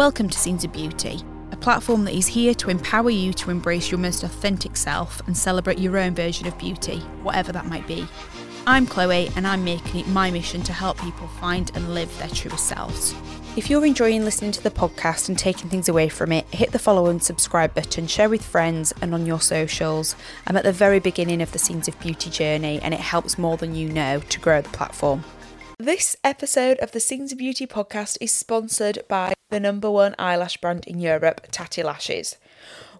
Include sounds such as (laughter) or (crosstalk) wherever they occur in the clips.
Welcome to Scenes of Beauty, a platform that is here to empower you to embrace your most authentic self and celebrate your own version of beauty, whatever that might be. I'm Chloe, and I'm making it my mission to help people find and live their truest selves. If you're enjoying listening to the podcast and taking things away from it, hit the follow and subscribe button, share with friends and on your socials. I'm at the very beginning of the Scenes of Beauty journey, and it helps more than you know to grow the platform. This episode of the Scenes of Beauty podcast is sponsored by the number one eyelash brand in Europe, Tatti Lashes.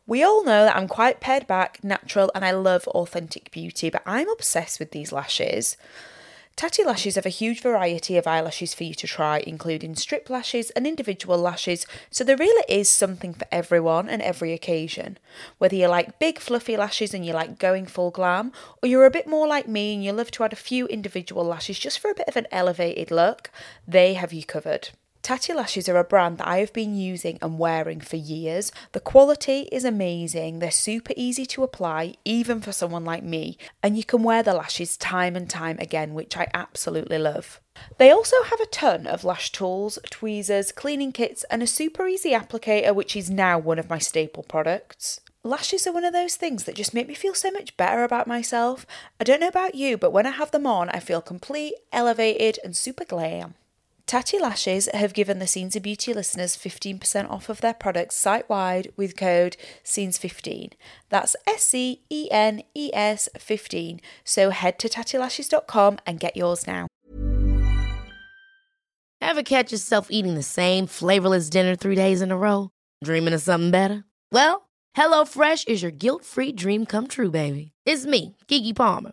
We all know that I'm quite pared back, natural, and I love authentic beauty, but I'm obsessed with these lashes. Tatti Lashes have a huge variety of eyelashes for you to try, including strip lashes and individual lashes, so there really is something for everyone and every occasion. Whether you like big fluffy lashes and you like going full glam, or you're a bit more like me and you love to add a few individual lashes just for a bit of an elevated look, they have you covered. Tatti Lashes are a brand that I have been using and wearing for years. The quality is amazing, they're super easy to apply, even for someone like me, and you can wear the lashes time and time again, which I absolutely love. They also have a ton of lash tools, tweezers, cleaning kits, and a super easy applicator, which is now one of my staple products. Lashes are one of those things that just make me feel so much better about myself. I don't know about you, but when I have them on, I feel complete, elevated, and super glam. Tatti Lashes have given the Scenes of Beauty listeners 15% off of their products site wide with code SCENES15. That's S C E N E S 15. So head to tattilashes.com and get yours now. Ever catch yourself eating the same flavorless dinner three days in a row? Dreaming of something better? Well, HelloFresh is your guilt free dream come true, baby. It's me, Keke Palmer.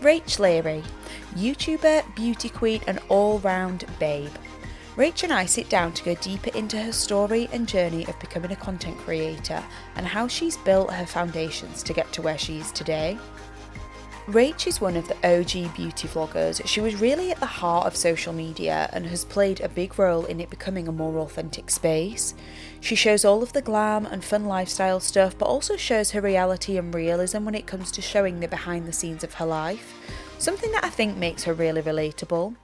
Rach Leary, YouTuber, beauty queen, and all round babe. Rach and I sit down to go deeper into her story and journey of becoming a content creator and how she's built her foundations to get to where she is today. Rach is one of the OG beauty vloggers. She was really at the heart of social media and has played a big role in it becoming a more authentic space. She shows all of the glam and fun lifestyle stuff, but also shows her reality and realism when it comes to showing the behind the scenes of her life, something that I think makes her really relatable.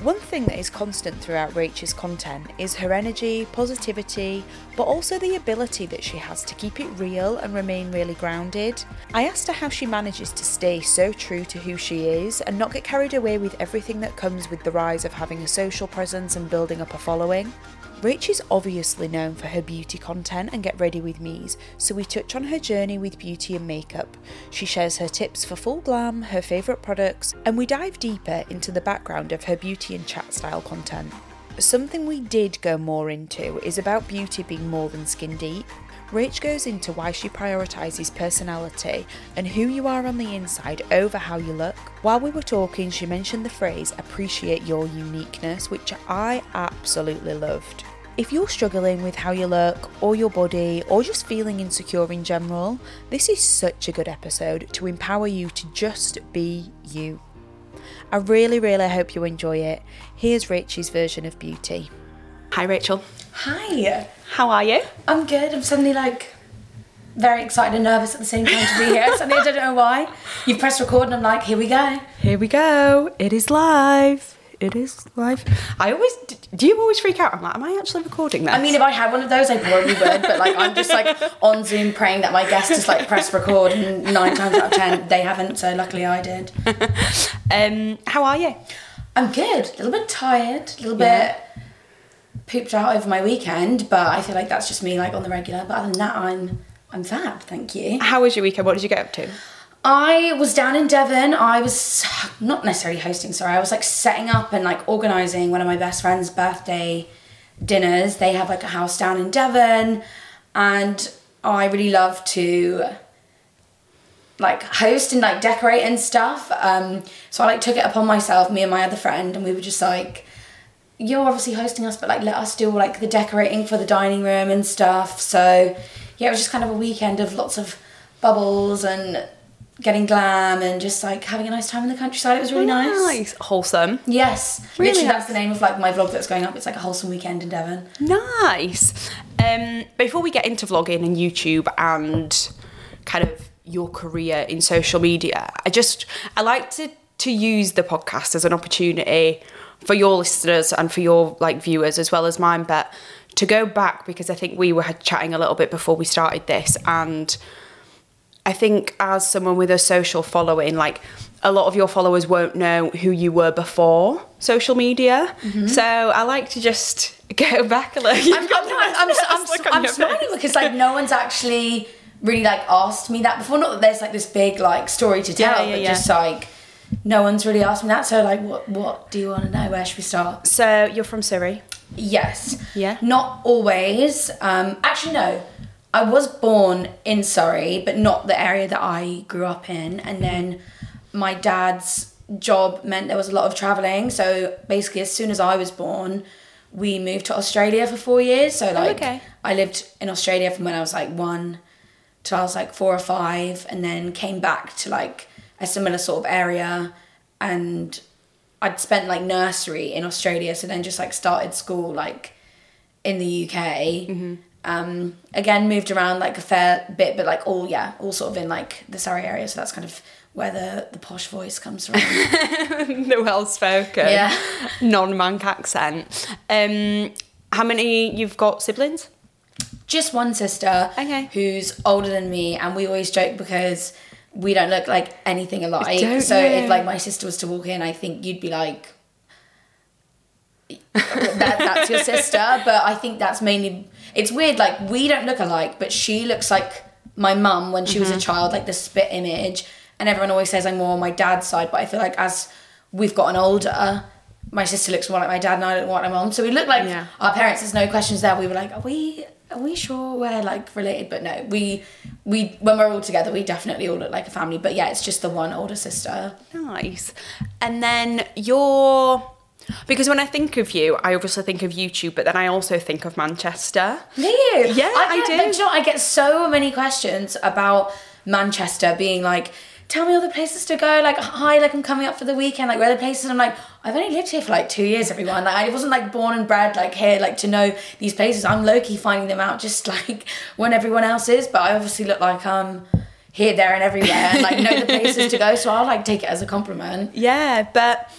One thing that is constant throughout Rach's content is her energy, positivity, but also the ability that she has to keep it real and remain really grounded. I asked her how she manages to stay so true to who she is and not get carried away with everything that comes with the rise of having a social presence and building up a following. Rach is obviously known for her beauty content and Get Ready With Me's, so we touch on her journey with beauty and makeup. She shares her tips for full glam, her favourite products, and we dive deeper into the background of her beauty and chat style content. Something we did go more into is about beauty being more than skin deep. Rach goes into why she prioritises personality and who you are on the inside over how you look. While we were talking, she mentioned the phrase appreciate your uniqueness, which I absolutely loved. If you're struggling with how you look, or your body, or just feeling insecure in general, this is such a good episode to empower you to just be you. I really, really hope you enjoy it. Here's Rachel's version of beauty. Hi, Rachel. Hi, how are you? I'm good. I'm suddenly like very excited and nervous at the same time to be here. (laughs) Suddenly, I don't know why. You've pressed record, and I'm like, here we go. Here we go. It is live. It is live. I always do. You always freak out. I'm like, am I actually recording this? I mean, if I had one of those, I probably would. But like, I'm just like on Zoom praying that my guest has like press record, and nine times out of ten they haven't. So luckily, I did. (laughs) um, how are you? I'm good. A little bit tired. A little Yeah. bit pooped out over my weekend, but I feel like that's just me like on the regular. But other than that, I'm I'm fab. Thank you. How was your weekend? What did you get up to? I was down in Devon. I was not necessarily hosting, sorry. I was like setting up and like organizing one of my best friend's birthday dinners. They have like a house down in Devon, and I really love to like host and like decorate and stuff. Um, so I like took it upon myself, me and my other friend, and we were just like, "You're obviously hosting us, but like let us do like the decorating for the dining room and stuff." So yeah, it was just kind of a weekend of lots of bubbles and getting glam and just like having a nice time in the countryside. It was really nice. Wholesome. Yes, Really literally nice. that's the name of like my vlog that's going up. It's like a wholesome weekend in Devon. Nice. Um, before we get into vlogging and YouTube and kind of your career in social media, I just I like to to use the podcast as an opportunity for your listeners and for your like viewers as well as mine, but to go back because I think we were chatting a little bit before we started this and I think as someone with a social following, like a lot of your followers won't know who you were before social media. So I like to just (laughs) go back a little. Mm-hmm. I'm, I'm, I'm, I'm, I'm, (laughs) Look on I'm smiling because like no one's actually really like asked me that before. Not that there's like this big like story to tell, Yeah, yeah, but yeah. just like no one's really asked me that. So like, what what do you want to know? Where should we start? So you're from Surrey. Yes. Yeah. Not always. Um, actually, no. I was born in Surrey, but not the area that I grew up in. And mm-hmm. then my dad's job meant there was a lot of traveling. So basically, as soon as I was born, we moved to Australia for four years. So oh, like, okay. I lived in Australia from when I was like one till I was like four or five, and then came back to like a similar sort of area, and I'd spent like nursery in Australia, so then just like started school like in the UK. Mm-hmm. Um, again, moved around like a fair bit, but like all yeah, all sort of in like the Surrey area. So that's kind of where the the posh voice comes from. (laughs) the well spoken, Yeah. non manc accent. Um, how many you've got siblings? just one sister Okay. who's older than me and we always joke because we don't look like anything alike so if like my sister was to walk in i think you'd be like that, that's your (laughs) sister but i think that's mainly it's weird like we don't look alike but she looks like my mum when she was a mm-hmm. child like the spit image and everyone always says i'm more on my dad's side but i feel like as we've gotten older my sister looks more like my dad and i look more like my mum. So we look like Yeah. our parents there's no questions there. We were like are we are we sure we're like related? But no we we when we're all together we definitely all look like a family. But yeah it's just the one older sister. Nice. And then your because when I think of you, I obviously think of YouTube, but then I also think of Manchester. do you Yeah, I get, do. but you know. I get so many questions about Manchester being like tell me all the places to go like hi like I'm coming up for the weekend like where are the places I'm like I've only lived here for like two years everyone like I wasn't like born and bred like here like to know these places I'm low-key finding them out just (laughs) like when everyone else is but I obviously look like I'm here there and everywhere and like know the places to go so I'll like take it as a compliment Yeah, but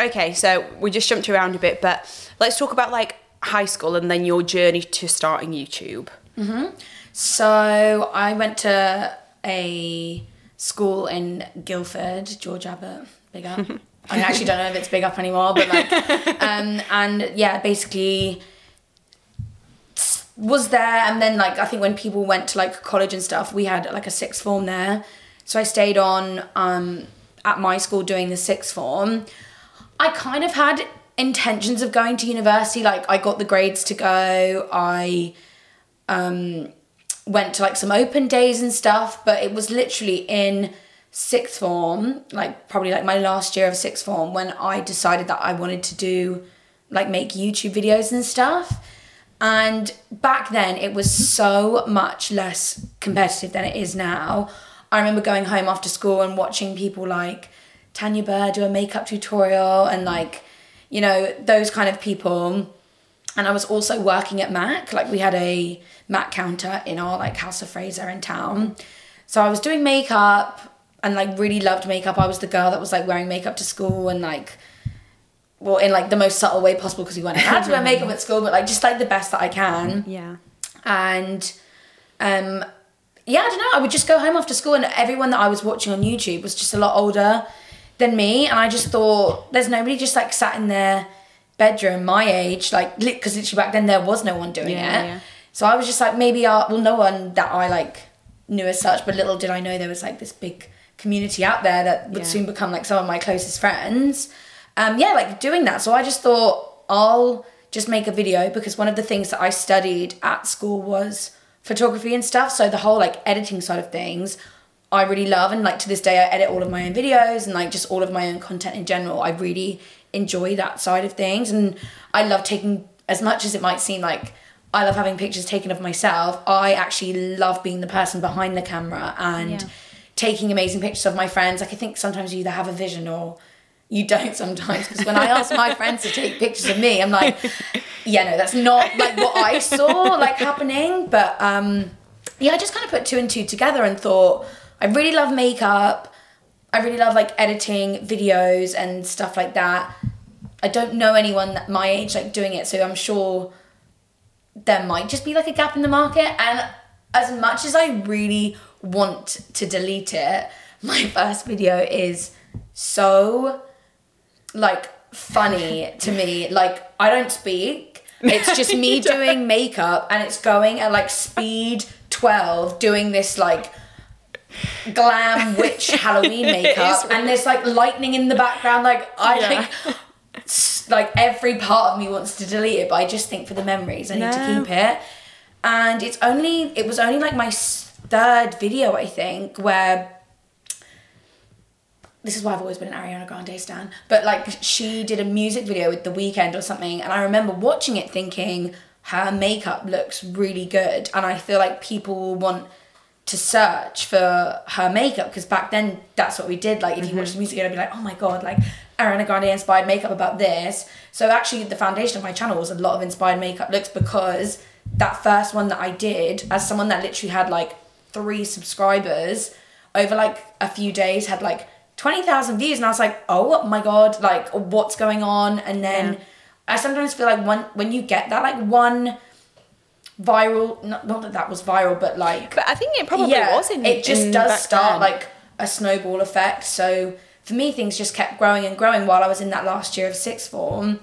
okay, so we just jumped around a bit, but let's talk about like high school and then your journey to starting YouTube. So I went to a school in Guildford, George Abbott, big up. (laughs) I actually don't know if it's big up anymore, but like, (laughs) um, and yeah, basically was there, and then like I think when people went to like college and stuff, we had like a sixth form there, so I stayed on um, at my school doing the sixth form. I kind of had intentions of going to university, like I got the grades to go. I um, went to like some open days and stuff, but it was literally in sixth form, like probably like my last year of sixth form, when I decided that I wanted to do like make YouTube videos and stuff. And back then it was so much less competitive than it is now. I remember going home after school and watching people like Tanya Burr do a makeup tutorial and like, you know, those kind of people and I was also working at Mac. Like we had a Mac counter in our like House of Fraser in town. So I was doing makeup and like really loved makeup. I was the girl that was like wearing makeup to school and like well in like the most subtle way possible because we weren't allowed to wear (laughs) makeup at school, but like just like the best that I can. Yeah. And um yeah, I don't know. I would just go home after school and everyone that I was watching on YouTube was just a lot older than me and I just thought there's nobody just like sat in their bedroom my age like because literally back then there was no one doing Yeah, it. yeah. So I was just like maybe I well no one that I like knew as such but little did I know there was like this big community out there that would Yeah. soon become like some of my closest friends. Um yeah, like doing that. So I just thought I'll just make a video because one of the things that I studied at school was photography and stuff. So the whole like editing side of things, I really love. And like to this day, I edit all of my own videos and like just all of my own content in general. I really enjoy that side of things. And I love taking, as much as it might seem like I love having pictures taken of myself, I actually love being the person behind the camera and Yeah. taking amazing pictures of my friends. Like I think sometimes you either have a vision or you don't sometimes because when I ask my (laughs) friends to take pictures of me, I'm like, yeah, no, that's not like what I saw like happening. But um, yeah, I just kind of put two and two together and thought I really love makeup. I really love like editing videos and stuff like that. I don't know anyone that my age like doing it, so I'm sure there might just be like a gap in the market. And as much as I really want to delete it, my (laughs) first video is so like funny to me. Like I don't speak. It's just me (laughs) doing makeup and it's going at like speed 12 doing this like glam witch (laughs) Halloween makeup and there's like lightning in the background like I Yeah. like like every part of me wants to delete it but I just think for the memories I need to keep it and it's only it was only like my third video I think where this is why I've always been an Ariana Grande stan. But like she did a music video with The Weeknd or something, and I remember watching it thinking her makeup looks really good, and I feel like people will want to search for her makeup because back then that's what we did. Like if you watch mm-hmm. the music I'd be like, oh my god, like Ariana Grande inspired makeup about this. So actually, the foundation of my channel was a lot of inspired makeup looks because that first one that I did, as someone that literally had like three subscribers over like a few days, had like 20,000 views. And I was like, oh my God, like what's going on? And then Yeah. I sometimes feel like one, when you get that like one viral, not, not that that was viral, but like, But I think it probably was in it just in does start then. like a snowball effect. So for me, things just kept growing and growing while I was in that last year of sixth form.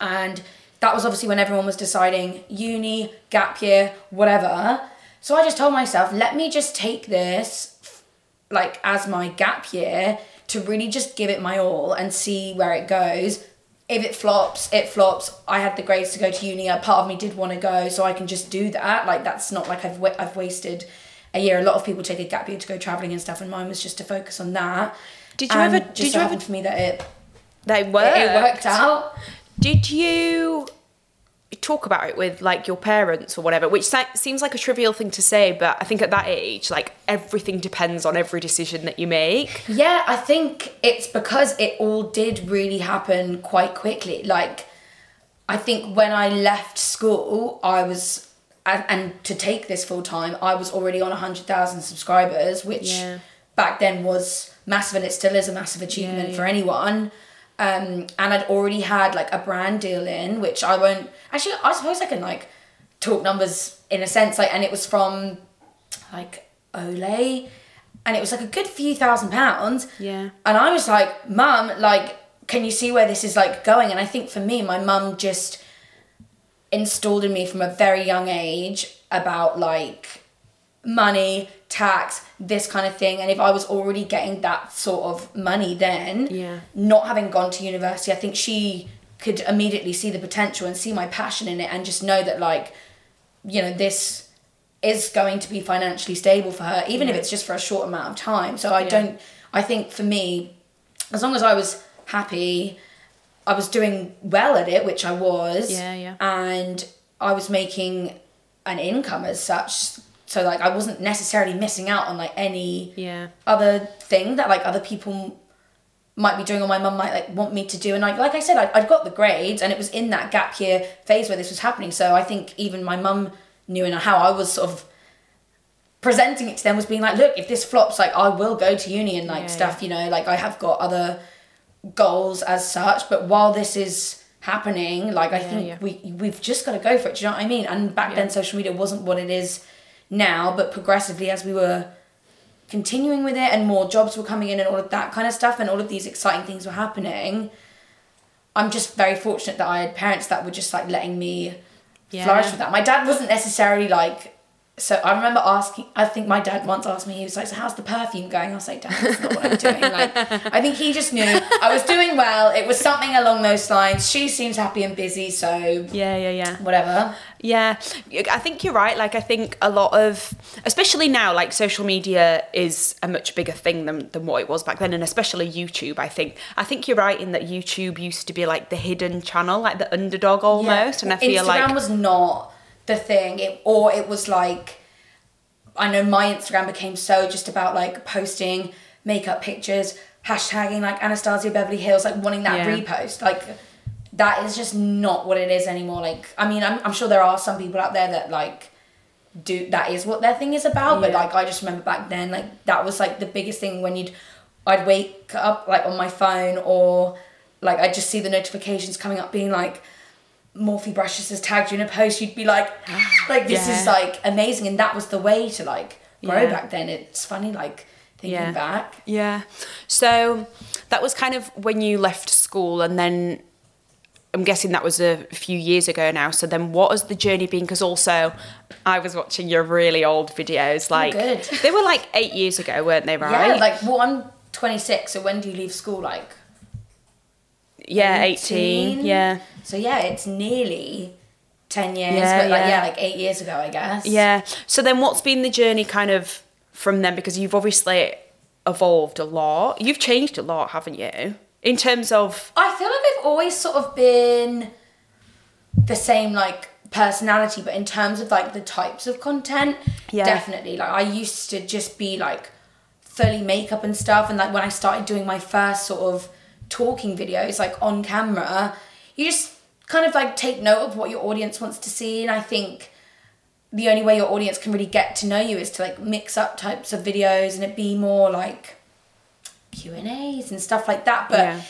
And that was obviously when everyone was deciding uni, gap year, whatever. So I just told myself, let me just take this like as my gap year to really just give it my all and see where it goes. If it flops, it flops. I had the grades to go to uni. A part of me did want to go, so I can just do that. Like that's not like I've wa- I've wasted a year. A lot of people take a gap year to go traveling and stuff, and mine was just to focus on that. Did you And ever- Just did so you ever- for me that it they it, it worked out. Did you talk about it with like your parents or whatever? Which seems like a trivial thing to say, but I think at that age, like everything depends on every decision that you make. Yeah, I think it's because it all did really happen quite quickly. Like, I think when I left school, I was, and, and to take this full time, I was already on 100,000 subscribers, which Yeah. back then was massive and it still is a massive achievement Yeah, for anyone. Um, and I'd already had like a brand deal in, which I won't, actually, I suppose I can like talk numbers in a sense, like, and it was from like Olay, and it was like a good few thousand pounds. Yeah. And I was like, Mum, like, can you see where this is like going? And I think for me, my mum just installed in me from a very young age about like money, tax, this kind of thing. And if I was already getting that sort of money then, Yeah. not having gone to university, I think she could immediately see the potential and see my passion in it and just know that like, you know, this is going to be financially stable for her, even if it's just for a short amount of time. So I don't I think for me, as long as I was happy, I was doing well at it, which I was. Yeah, yeah. And I was making an income as such. So like I wasn't necessarily missing out on like any Yeah. other thing that like other people might be doing or my mum might like want me to do. And like like I said, I, I'd got the grades and it was in that gap year phase where this was happening. So I think even my mum knew and how I was sort of presenting it to them was being like, look, if this flops, like I will go to uni and like Yeah, stuff, you know, like I have got other goals as such. But while this is happening, like I think yeah. we we've just got to go for it. Do you know what I mean? And back then, social media wasn't what it is now, but progressively as we were continuing with it and more jobs were coming in and all of that kind of stuff and all of these exciting things were happening. I'm just very fortunate that I had parents that were just like letting me Yeah. flourish with that. My dad wasn't necessarily like so I remember asking I think my dad once asked me, he was like, So how's the perfume going? I was like, Dad, that's not what I'm doing. Like I think he just knew I was doing well. It was something along those lines. She seems happy and busy, so Yeah, yeah, yeah. whatever. Yeah, I think you're right. Like, I think a lot of, especially now, like social media is a much bigger thing than, than what it was back then, and especially YouTube. I think I think you're right in that YouTube used to be like the hidden channel, like the underdog almost, and I feel Instagram like Instagram was not the thing, it, or it was like I know my Instagram became so just about like posting makeup pictures, hashtagging like Anastasia Beverly Hills, like wanting that Yeah. repost. Like that is just not what it is anymore. Like I mean, I'm, I'm sure there are some people out there that like do that is what their thing is about. But like I just remember back then, like that was like the biggest thing when you'd I'd wake up like on my phone or like I'd just see the notifications coming up being like Morphe Brushes has tagged you in a post, you'd be like, (gasps) like this is like amazing, and that was the way to like grow Yeah. back then. It's funny, like thinking Yeah. back. Yeah. So that was kind of when you left school, and then I'm guessing that was a few years ago now. So then, what has the journey been? Because also, I was watching your really old videos. Oh, like good. they were like eight years ago, weren't they? Right? Yeah, like well, I'm 26, so when do you leave school? Like yeah, 18. Yeah. So yeah, it's nearly 10 years, Yeah, but like yeah. yeah, like eight years ago, I guess. Yeah. So then, what's been the journey kind of from then? Because you've obviously evolved a lot. You've changed a lot, haven't you? In terms of I feel like I've always sort of been the same like personality, but in terms of like the types of content, Yeah. definitely. Like I used to just be like fully makeup and stuff, and like when I started doing my first sort of talking videos, like on camera, you just kind of like take note of what your audience wants to see, and I think the only way your audience can really get to know you is to like mix up types of videos and it be more like Q and A's and stuff like that. But Yeah.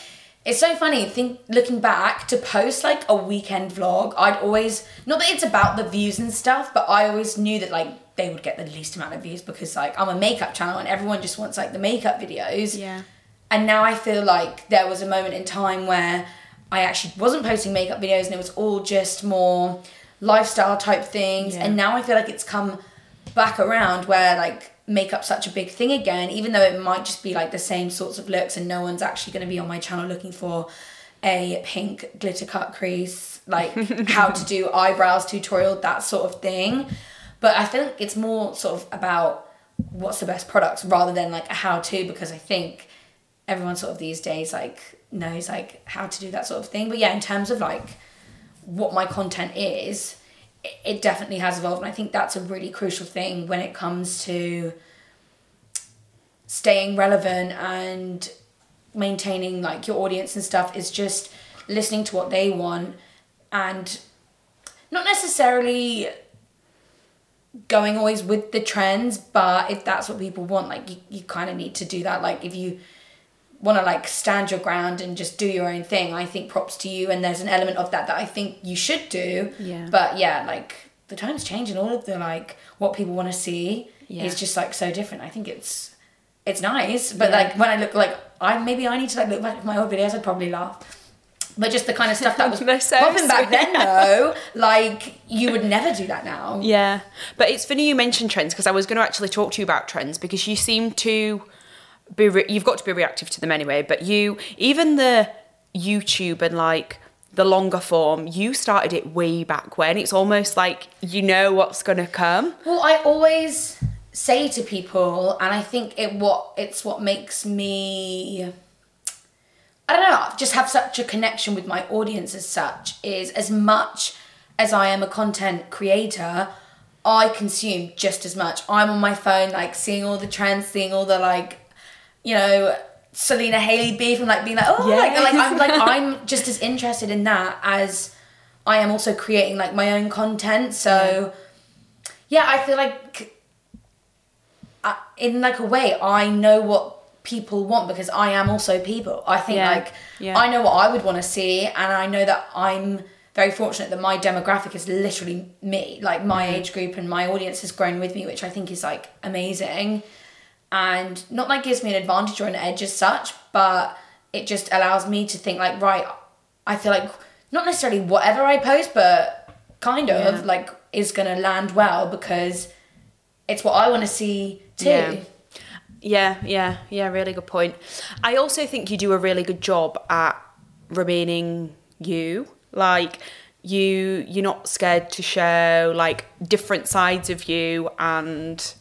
it's so funny. Think looking back to post like a weekend vlog, I'd always not that it's about the views and stuff, but I always knew that like they would get the least amount of views because like I'm a makeup channel and everyone just wants like the makeup videos. Yeah. And now I feel like there was a moment in time where I actually wasn't posting makeup videos and it was all just more lifestyle type things. Yeah. And now I feel like it's come back around where like makeup's such a big thing again, even though it might just be like the same sorts of looks and no one's actually going to be on my channel looking for a pink glitter cut crease, like (laughs) how to do eyebrows tutorial, that sort of thing. But I think it's more sort of about what's the best products rather than like a how to because I think everyone sort of these days like knows like how to do that sort of thing. But yeah, in terms of like what my content is, it, it definitely has evolved, and I think that's a really crucial thing when it comes to staying relevant and maintaining like your audience and stuff. Is just listening to what they want and not necessarily going always with the trends but if that's what people want like you, you kind of need to do that like if you want to like stand your ground and just do your own thing i think props to you and there's an element of that that i think you should do Yeah. but yeah like the times change and all of the like what people want to see Yeah. is just like so different i think it's it's nice but Yeah. like when i look like i maybe i need to like look back at my old videos i'd probably laugh but just the kind of stuff that (laughs) was so popping back then though (laughs) like you would never do that now Yeah, but it's funny you mentioned trends because I was going to actually talk to you about trends because you seem to be re- you've got to be reactive to them anyway. But you even the YouTube and like the longer form, you started it way back when. It's almost like you know what's going to come. Well, I always say to people, and I think it what it's what makes me. I don't know, just have such a connection with my audience as such is as much as I am a content creator, I consume just as much. I'm on my phone, like seeing all the trends, seeing all the like, you know, Selena Hailey beef and like being like, oh, Yeah. like, like I'm like (laughs) I'm just as interested in that as I am also creating like my own content. So yeah, I feel like I, in like a way I know what people want because I am also people. I think Yeah. like Yeah. I know what I would want to see and I know that I'm very fortunate that my demographic is literally me. Like my age group and my audience has grown with me, which I think is like amazing. And not like gives me an advantage or an edge as such, but it just allows me to think like, right, I feel like not necessarily whatever I post, but kind of Yeah. like is gonna land well because it's what I want to see too. Yeah. Yeah, yeah, yeah, really good point. I also think you do a really good job at remaining you. Like you you're not scared to show like different sides of you and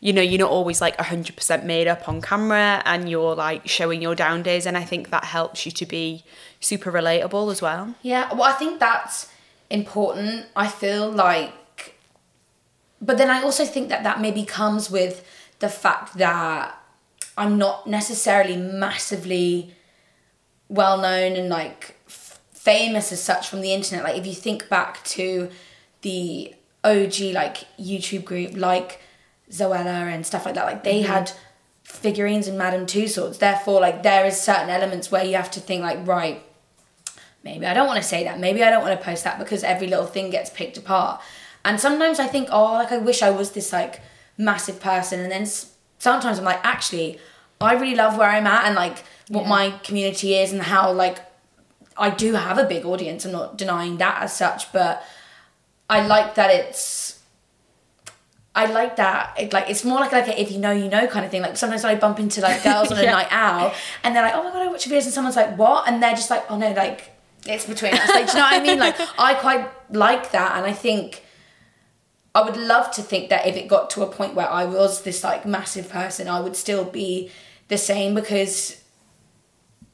you know, you're not always like 100% made up on camera and you're like showing your down days and I think that helps you to be super relatable as well. Yeah, well, I think that's important. I feel like, but then I also think that that maybe comes with the fact that I'm not necessarily massively well known and like f- famous as such from the internet. Like, if you think back to the OG like YouTube group, like Zoella and stuff like that, like they mm-hmm. had figurines and Madame Tussauds. Therefore, like there is certain elements where you have to think like, right, maybe I don't want to say that. Maybe I don't want to post that because every little thing gets picked apart. And sometimes I think, oh, like I wish I was this like massive person. And then s- sometimes I'm like, actually, I really love where I'm at and like what my community is and how like I do have a big audience. I'm not denying that as such, but I like that it's. I like that. It like it's more like like a if you know you know kind of thing. Like sometimes I bump into like girls on a (laughs) Yeah. night out, and they're like, "Oh my god, I watch your videos," and someone's like, "What?" and they're just like, "Oh no, like it's between us." Like, do you know what I mean? Like (laughs) I quite like that, and I think I would love to think that if it got to a point where I was this like massive person, I would still be the same because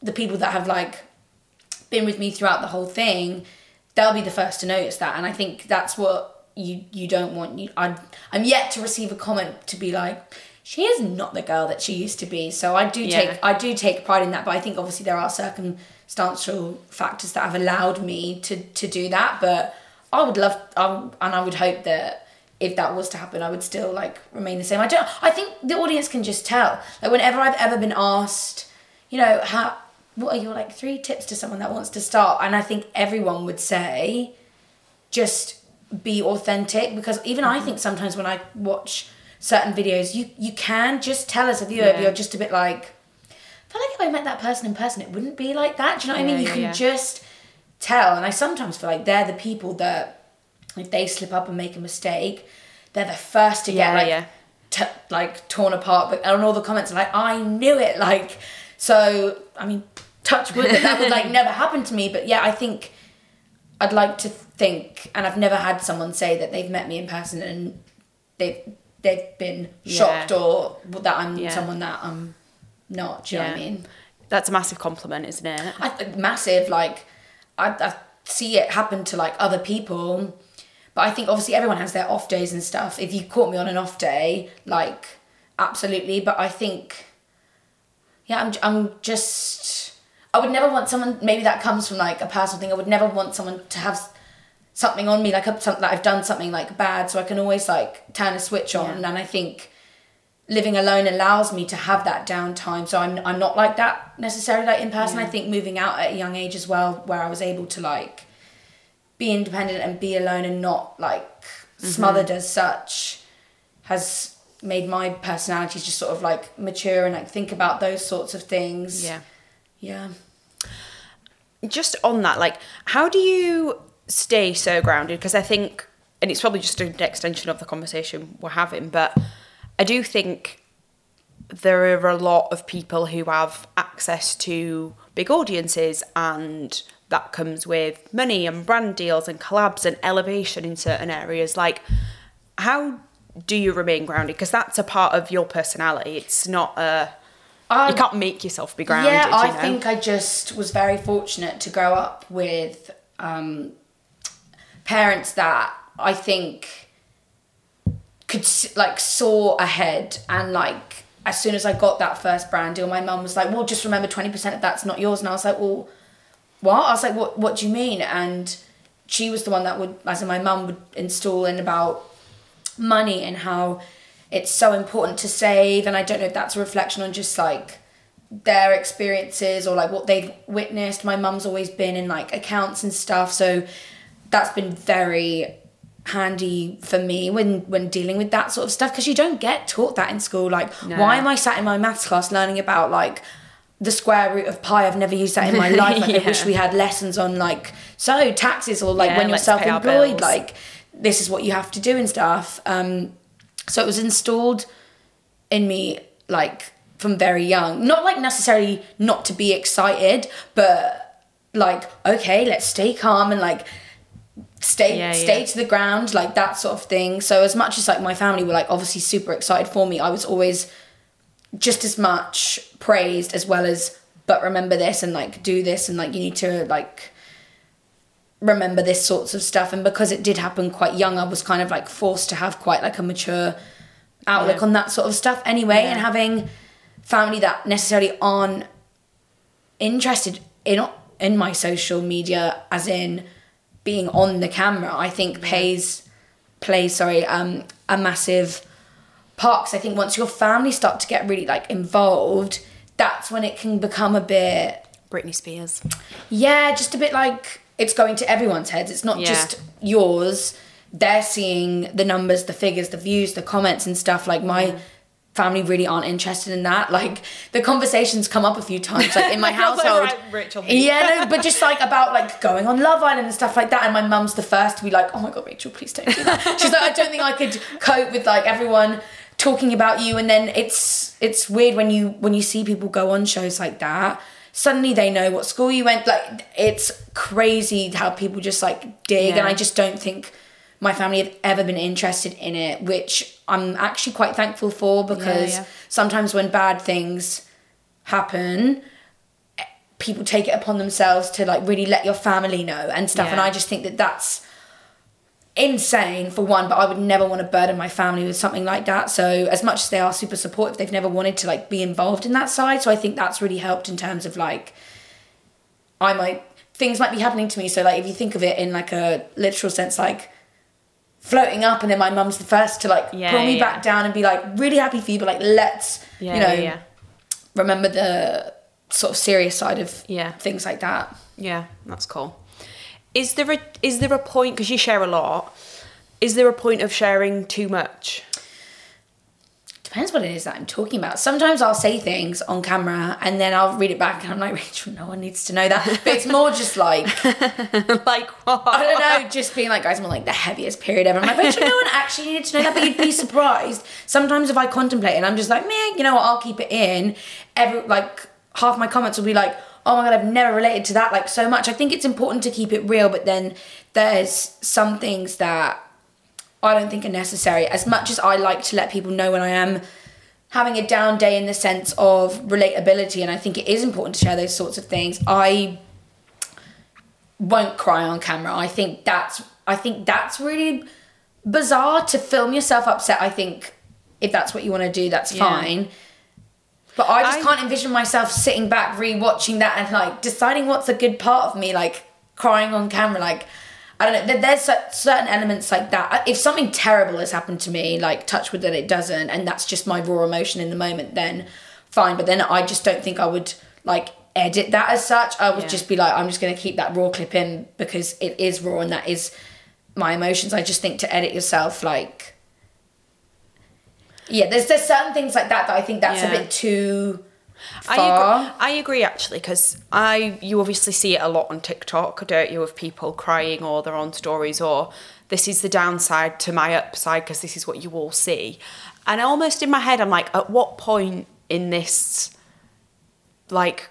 the people that have like been with me throughout the whole thing, they'll be the first to notice that, and I think that's what you you don't want. You, I'm I'm yet to receive a comment to be like, she is not the girl that she used to be. So I do Yeah. take I do take pride in that, but I think obviously there are circumstantial factors that have allowed me to to do that. But I would love, um, and I would hope that if that was to happen, I would still like remain the same. I don't. I think the audience can just tell. Like whenever I've ever been asked, you know, how what are your like three tips to someone that wants to start, and I think everyone would say, just be authentic because even I mm-hmm. think sometimes when I watch certain videos, you you can just tell as a viewer if you're just a bit like. I feel like if I met that person in person, it wouldn't be like that. Do you know what I mean? You yeah, can yeah. just tell, and I sometimes feel like they're the people that if they slip up and make a mistake, they're the first to get like yeah. t- like torn apart. But and all the comments are like, "I knew it!" Like, so I mean, touch wood that that would like (laughs) never happen to me. But yeah, I think I'd like to think, and I've never had someone say that they've met me in person and they've they've been shocked Yeah. or that I'm Yeah. someone that I'm not. Do you know what I mean? That's a massive compliment, isn't it? I, massive like I, I see it happen to like other people but i think obviously everyone has their off days and stuff if you caught me on an off day like absolutely but i think yeah i'm, I'm just i would never want someone maybe that comes from like a personal thing i would never want someone to have something on me like a, that i've done something like bad so i can always like turn a switch on Yeah. and i think living alone allows me to have that downtime. So I'm I'm not like that necessarily like in person. I think moving out at a young age as well, where I was able to like be independent and be alone and not like mm-hmm. smothered as such has made my personality just sort of like mature and like think about those sorts of things. Yeah. Yeah. Just on that, like, how do you stay so grounded? Because I think, and it's probably just an extension of the conversation we're having, but I do think there are a lot of people who have access to big audiences and that comes with money and brand deals and collabs and elevation in certain areas. Like how do you remain grounded? Because that's a part of your personality. It's not a you can't make yourself be grounded Yeah, I you know? think I just was very fortunate to grow up with um, parents that I think could like saw ahead and like as soon as I got that first brand deal, my mum was like, "Well, just remember twenty percent of that's not yours." And I was like, "Well, what?" I was like, "What? What do you mean?" And she was the one that would, as in my mum would install in about money and how it's so important to save. And I don't know if that's a reflection on just like their experiences or like what they've witnessed. My mum's always been in like accounts and stuff, so that's been very handy for me when when dealing with that sort of stuff because you don't get taught that in school. Like why am i sat in my maths class learning about like the square root of pi? I've never used that in my (laughs) life. Like, i wish we had lessons on like so taxes or like Yeah, when you're let's pay our self-employed like this is what you have to do and stuff. Um so it was installed in me like from very young not like necessarily not to be excited but like okay let's stay calm and like stay Yeah, stay yeah. to the ground like that sort of thing so as much as like my family were like obviously super excited for me i was always just as much praised as well as but remember this and like do this and like you need to like remember this sorts of stuff and because it did happen quite young i was kind of like forced to have quite like a mature outlook Yeah. on that sort of stuff anyway and having family that necessarily aren't interested in in my social media as in being on the camera i think pays plays sorry um a massive part 'cause i think once your family start to get really like involved that's when it can become a bit Britney Spears. yeah, just a bit like it's going to everyone's heads. It's not Yeah. just yours. They're seeing the numbers, the figures, the views, the comments and stuff. Like my family really aren't interested in that. Like the conversations come up a few times, like in my (laughs) like, household. right, yeah, no, but (laughs) just like about like going on Love Island and stuff like that. And my mum's the first to be like, "Oh my god, Rachel, please don't do that." She's like, "I don't think I could cope with like everyone." talking about you and then it's it's weird when you when you see people go on shows like that suddenly they know what school you went like it's crazy how people just like dig and i just don't think my family have ever been interested in it which i'm actually quite thankful for because yeah. sometimes when bad things happen people take it upon themselves to like really let your family know and stuff and i just think that that's insane for one but i would never want to burden my family with something like that so as much as they are super supportive they've never wanted to like be involved in that side so i think that's really helped in terms of like i might things might be happening to me so like if you think of it in like a literal sense like floating up and then my mum's the first to like Yeah, pull me yeah. back down and be like really happy for you but like let's Yeah, you know remember the sort of serious side of Yeah. things like that Yeah, that's cool. Is there a is there a point because you share a lot? Is there a point of sharing too much? depends what it is that I'm talking about. Sometimes I'll say things on camera and then I'll read it back and I'm like, (laughs) Rachel, no one needs to know that. But it's more just like, (laughs) like what? I don't know, just being like, guys, I'm on like the heaviest period ever. I'm like, Rachel, no one actually needed to know that, but you'd be (laughs) surprised. Sometimes if I contemplate and I'm just like, man, you know what, I'll keep it in. Every like half my comments will be like, oh my god, I've never related to that like so much. I think it's important to keep it real, but then there's some things that I don't think are necessary. As much as I like to let people know when I am having a down day in the sense of relatability, and I think it is important to share those sorts of things, I won't cry on camera. I think that's I think that's really bizarre to film yourself upset. I think if that's what you want to do, that's Yeah. fine. But I just I- can't envision myself sitting back, rewatching that, and like deciding what's a good part of me, like crying on camera. Like, I don't know. There's certain elements like that. If something terrible has happened to me, like touch wood that it doesn't, and that's just my raw emotion in the moment, then fine. But then I just don't think I would like edit that as such. I would Yeah. just be like, I'm just gonna keep that raw clip in because it is raw and that is my emotions. I just think to edit yourself like yeah, there's there's certain things like that that I think that's Yeah. a bit too I agree, I agree actually because I you obviously see it a lot on TikTok, don't you, of people crying or their own stories or this is the downside to my upside because this is what you all see. And almost in my head I'm like, at what point in this like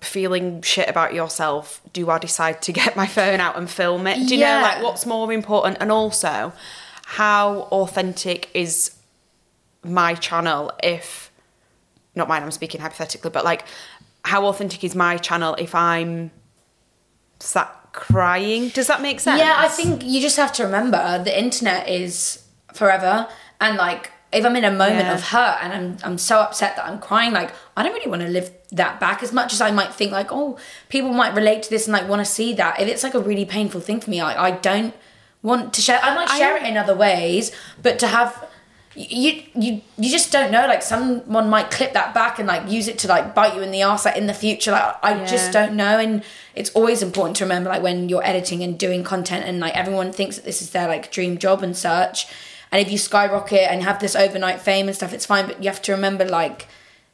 feeling shit about yourself do I decide to (laughs) get my phone out and film it? Do you Yeah. know like what's more important? And also how authentic is my channel if not mine, I'm speaking hypothetically, but like, how authentic is my channel if I'm sat crying? Does that make sense? Yeah, I think you just have to remember the internet is forever and like if I'm in a moment Yeah. of hurt and I'm I'm so upset that I'm crying, like I don't really want to live that back as much as I might think like, oh, people might relate to this and like want to see that. If it's like a really painful thing for me, I, I don't want to share I might share it in other ways, but to have you you you just don't know like someone might clip that back and like use it to like bite you in the ass like in the future like i Yeah. just don't know and it's always important to remember like when you're editing and doing content and like everyone thinks that this is their like dream job and such and if you skyrocket and have this overnight fame and stuff it's fine but you have to remember like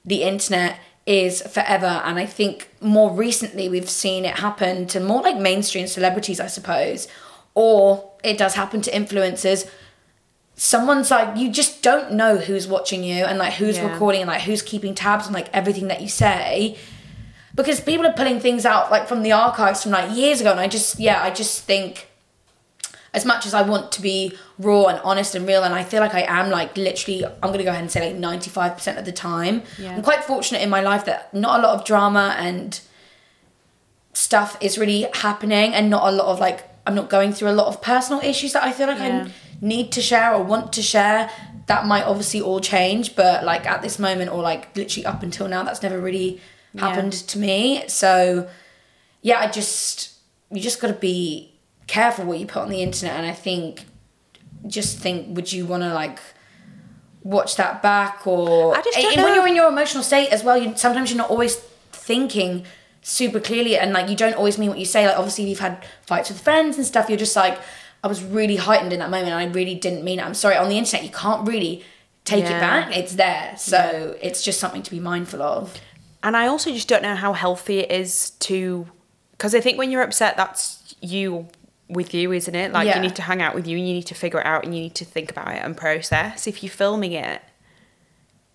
the internet is forever and i think more recently we've seen it happen to more like mainstream celebrities i suppose or it does happen to influencers someone's like you just don't know who's watching you and like who's Yeah. recording and like who's keeping tabs on like everything that you say because people are pulling things out like from the archives from like years ago and i just yeah i just think as much as i want to be raw and honest and real and i feel like i am like literally i'm gonna go ahead and say like 95% of the time Yeah. i'm quite fortunate in my life that not a lot of drama and stuff is really happening and not a lot of like I'm not going through a lot of personal issues that I feel like Yeah. I need to share or want to share. That might obviously all change, but like at this moment or like literally up until now, that's never really happened to me. So yeah, I just you just got to be careful what you put on the internet, and I think just think would you want to like watch that back or I just don't know when you're in your emotional state as well you sometimes you're not always thinking super clearly and like you don't always mean what you say like obviously you've had fights with friends and stuff you're just like I was really heightened in that moment and I really didn't mean it I'm sorry on the internet you can't really take it back it's there so it's just something to be mindful of And I also just don't know how healthy it is to, because I think when you're upset, that's you with you, isn't it? Like Yeah. you need to hang out with you and you need to figure it out and you need to think about it and process. If you're filming it,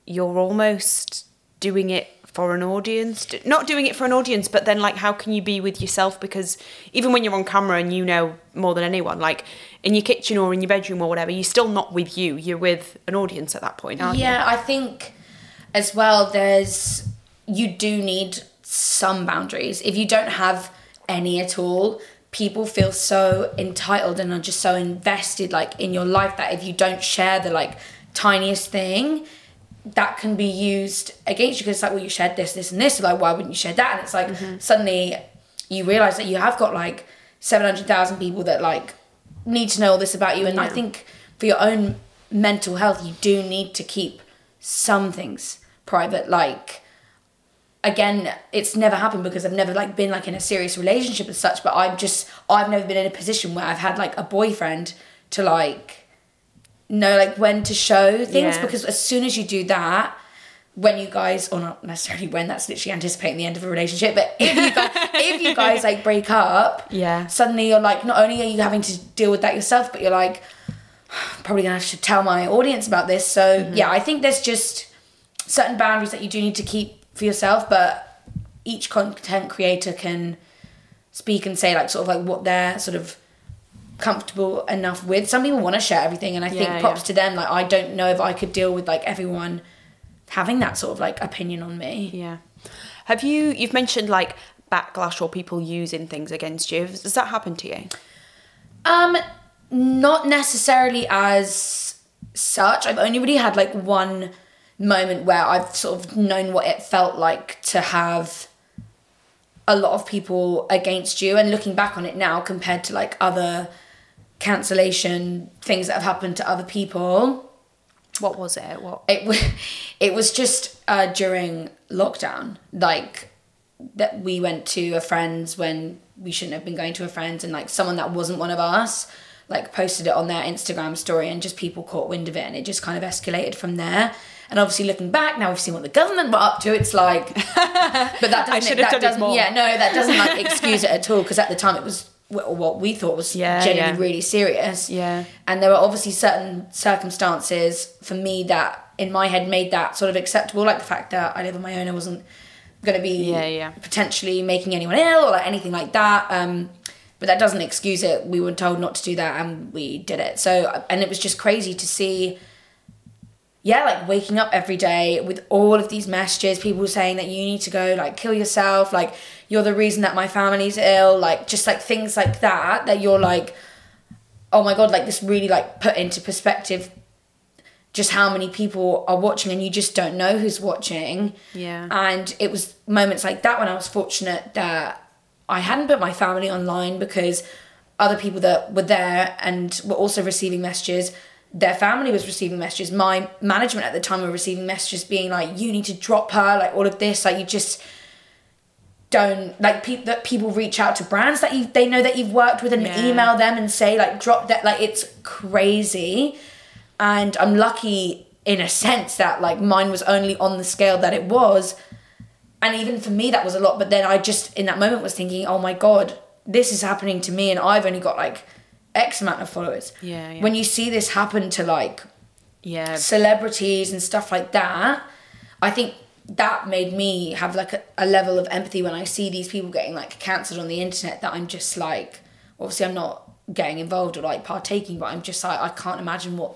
you're almost doing it for an audience. Not doing it for an audience, but then like how can you be with yourself? Because even when you're on camera and you know more than anyone, like in your kitchen or in your bedroom or whatever, you're still not with you. You're with an audience at that point, aren't you? yeah I think as well there's you do need some boundaries if you don't have any at all people feel so entitled and are just so invested like in your life that if you don't share the like tiniest thing that can be used against you because it's like well you shared this this and this so like why wouldn't you share that? And it's like mm-hmm. suddenly you realize that you have got like 700,000 people that like need to know all this about you. And I think for your own mental health you do need to keep some things private. Like again it's never happened because I've never like been like in a serious relationship as such but I've just I've never been in a position where I've had like a boyfriend to like know like when to show things Yeah. because as soon as you do that when you guys or not necessarily when that's literally anticipating the end of a relationship but if you guys (laughs) if you guys like break up Yeah. suddenly you're like not only are you having to deal with that yourself but you're like (sighs) probably gonna have to tell my audience about this so mm-hmm. yeah I think there's just certain boundaries that you do need to keep for yourself but each content creator can speak and say like sort of like what they're sort of comfortable enough with some people want to share everything and i think Yeah, props yeah. to them like i don't know if i could deal with like everyone having that sort of like opinion on me Yeah. Have you you've mentioned like backlash or people using things against you? Does that happen to you? Um, not necessarily as such. I've only really had like one moment where I've sort of known what it felt like to have a lot of people against you and looking back on it now compared to like other cancellation things that have happened to other people What was it? What? it was (laughs) it was just uh, during lockdown like that we went to a friend's when we shouldn't have been going to a friend's and like someone that wasn't one of us like posted it on their instagram story and just people caught wind of it and it just kind of escalated from there and obviously looking back now we've seen what the government were up to it's like (laughs) but that doesn't should have that done doesn't more. yeah no that doesn't like (laughs) excuse it at all because at the time it was wh- what we thought was Yeah, genuinely yeah. really serious Yeah. and there were obviously certain circumstances for me that in my head made that sort of acceptable like the fact that i live on my own i wasn't going to be Yeah, yeah. potentially making anyone ill or like anything like that um but that doesn't excuse it we were told not to do that and we did it so and it was just crazy to see yeah, like waking up every day with all of these messages, people saying that you need to go like kill yourself, like you're the reason that my family's ill, like just like things like that, that you're like, oh my god, like this really like put into perspective just how many people are watching and you just don't know who's watching. Yeah. And it was moments like that when I was fortunate that I hadn't put my family online because other people that were there and were also receiving messages their family was receiving messages my management at the time were receiving messages being like you need to drop her like all of this like you just don't like people that people reach out to brands that you they know that you've worked with and Yeah. email them and say like drop that like it's crazy and i'm lucky in a sense that like mine was only on the scale that it was and even for me that was a lot but then i just in that moment was thinking oh my god this is happening to me and i've only got like x amount of followers Yeah, yeah. when you see this happen to like Yeah. celebrities and stuff like that i think that made me have like a, a level of empathy when i see these people getting like cancelled on the internet that i'm just like obviously i'm not getting involved or like partaking but i'm just like i can't imagine what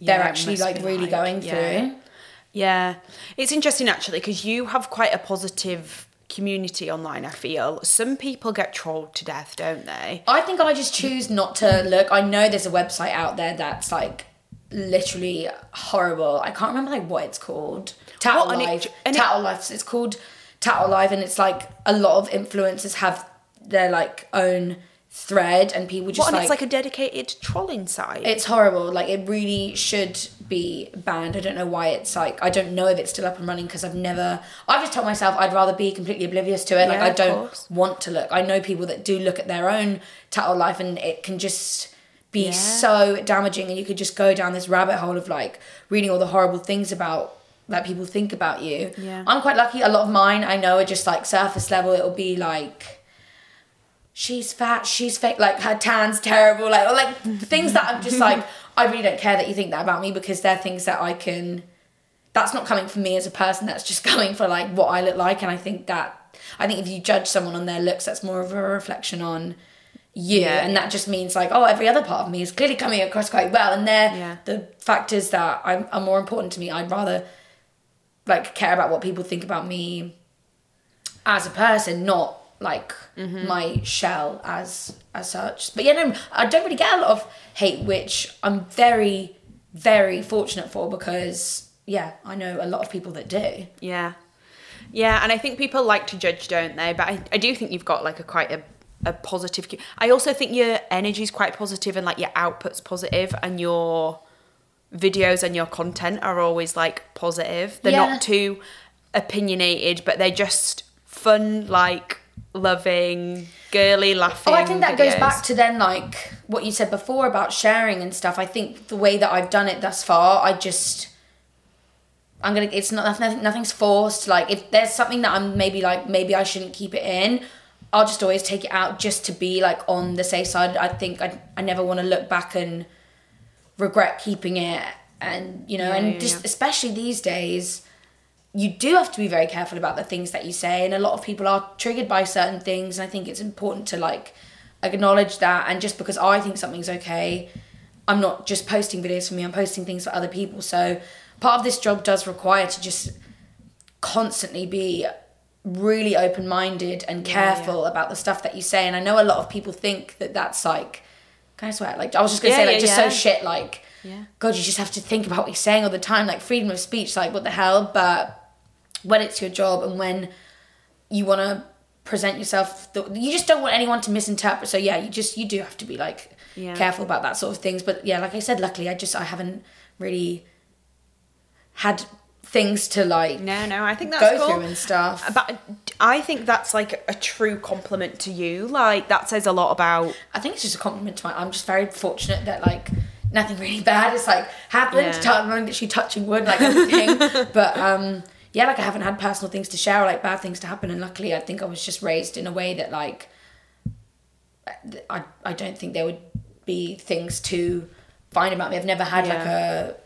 they're actually like really like, going yeah. through Yeah, it's interesting actually because you have quite a positive community online. I feel some people get trolled to death, don't they? I think I just choose not to look. I know there's a website out there that's like literally horrible. I can't remember like what it's called. Tattle and it- it- Tattle Life. It's called Tattle Life, and it's like a lot of influencers have their like own thread, and people just What, and like it's like a dedicated trolling site. it's horrible. Like it really should be banned. I don't know why it's like I don't know if it's still up and running because I've never. I've just told myself I'd rather be completely oblivious to it. like I don't course. want to look. I know people that do look at their own tattle life and it can just be Yeah. so damaging and you could just go down this rabbit hole of like reading all the horrible things about that people think about you. Yeah. I'm quite lucky. A lot of mine I know are just like surface level. It'll be like she's fat, she's fake, like her tan's terrible, like or like (laughs) things that I'm just like, I really don't care that you think that about me because they're things that I can. That's not coming from me as a person. That's just (laughs) coming for like what I look like, and I think that I think if you judge someone on their looks, that's more of a reflection on you, Yeah, and that just means like, oh, every other part of me is clearly coming across quite well, and they're Yeah. the factors that are, are more important to me. I'd rather like care about what people think about me as a person, not like Mm-hmm. my shell as as such. But yeah, no, I don't really get a lot of hate, which I'm very, very fortunate for because yeah, I know a lot of people that do. Yeah. Yeah, and I think people like to judge, don't they? But I, I do think you've got like a quite a, a positive. I also think your energy is quite positive and like your output's positive and your videos and your content are always like positive. They're Yeah. not too opinionated, but they're just fun, like loving, girly, laughing. Oh, I think that goes back to then like what you said before about sharing and stuff. I think the way that I've done it thus far, I just I'm gonna. It's not nothing. Nothing's forced. Like if there's something that I'm maybe like maybe I shouldn't keep it in, I'll just always take it out just to be like on the safe side. I think I I never want to look back and regret keeping it. And you know, Yeah, and yeah, just yeah. especially these days, you do have to be very careful about the things that you say and a lot of people are triggered by certain things and i think it's important to like acknowledge that and just because i think something's okay i'm not just posting videos for me i'm posting things for other people so part of this job does require to just constantly be really open-minded and careful about the stuff that you say and i know a lot of people think that that's like can i swear? Like i was just gonna Yeah, say like yeah, just yeah. so shit like Yeah. god you just have to think about what you're saying all the time like freedom of speech like what the hell? But when it's your job and when you want to present yourself the, you just don't want anyone to misinterpret. So yeah you just you do have to be like careful about that sort of things. But yeah like i said luckily i just i haven't really had things to like No, no, I think that's go cool. through and stuff But I think that's like a true compliment to you. Like that says a lot about i think it's just a compliment to my i'm just very fortunate that like nothing really (laughs) bad has like happened Yeah. yeah. i'm literally touching wood like everything (laughs) but um yeah like i haven't had personal things to share or like bad things to happen and luckily i think i was just raised in a way that like i i don't think there would be things to find about me i've never had like a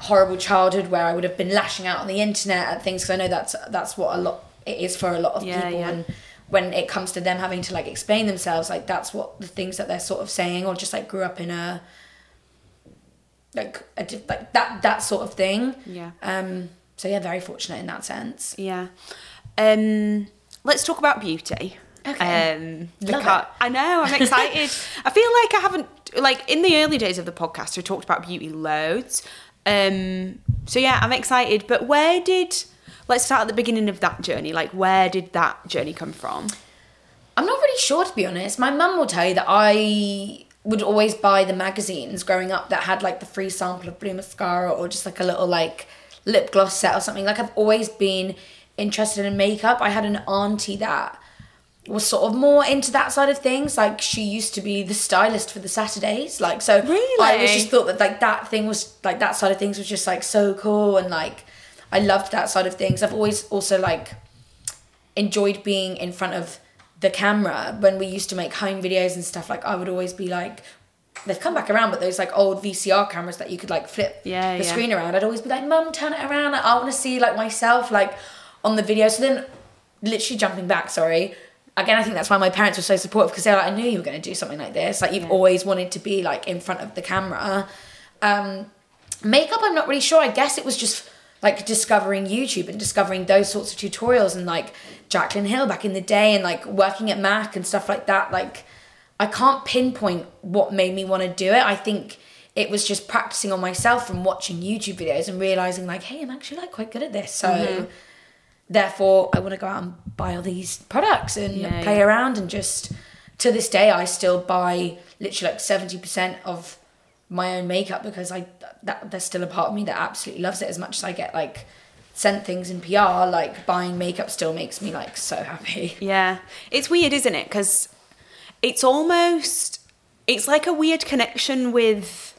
horrible childhood where i would have been lashing out on the internet at things because i know that's that's what a lot it is for a lot of Yeah, people yeah. and when it comes to them having to like explain themselves like that's what the things that they're sort of saying or just like grew up in a like a, like that that sort of thing Yeah. um so yeah very fortunate in that sense yeah. Um let's talk about beauty. Okay. Um, Love it. I know, I'm (laughs) excited. I feel like I haven't, like, in the early days of the podcast, we talked about beauty loads. Um, so yeah, I'm excited. But where did, let's start at the beginning of that journey. Like, where did that journey come from? I'm not really sure to be honest. My mum will tell you that I would always buy the magazines growing up that had like the free sample of blue mascara or just like a little like lip gloss set or something. Like I've always been interested in makeup. I had an auntie that was sort of more into that side of things. Like she used to be the stylist for the Saturdays. Like so I Really? was just thought that like that thing was like that side of things was just like so cool and like I loved that side of things. I've always also like enjoyed being in front of the camera when we used to make home videos and stuff like I would always be like they've come back around but those like old VCR cameras that you could like flip Yeah, the yeah. screen around I'd always be like mum turn it around I want to see like myself like on the video so then literally jumping back sorry again I think that's why my parents were so supportive because they're like I knew you were going to do something like this. Like you've always wanted to be like in front of the camera. Um makeup i'm not really sure. I guess it was just like discovering youtube and discovering those sorts of tutorials and like Jaclyn Hill back in the day and like working at mac and stuff like that. Like i can't pinpoint what made me want to do it. I think it was just practicing on myself from watching youtube videos and realizing like hey i'm actually like quite good at this. So Mm-hmm. Therefore i want to go out and buy all these products and Yeah, play yeah. around and just to this day i still buy literally like 70% of my own makeup because I that there's still a part of me that absolutely loves it as much as I get like sent things in PR like buying makeup still makes me like so happy. Yeah. It's weird, isn't it? Because it's almost, it's like a weird connection with,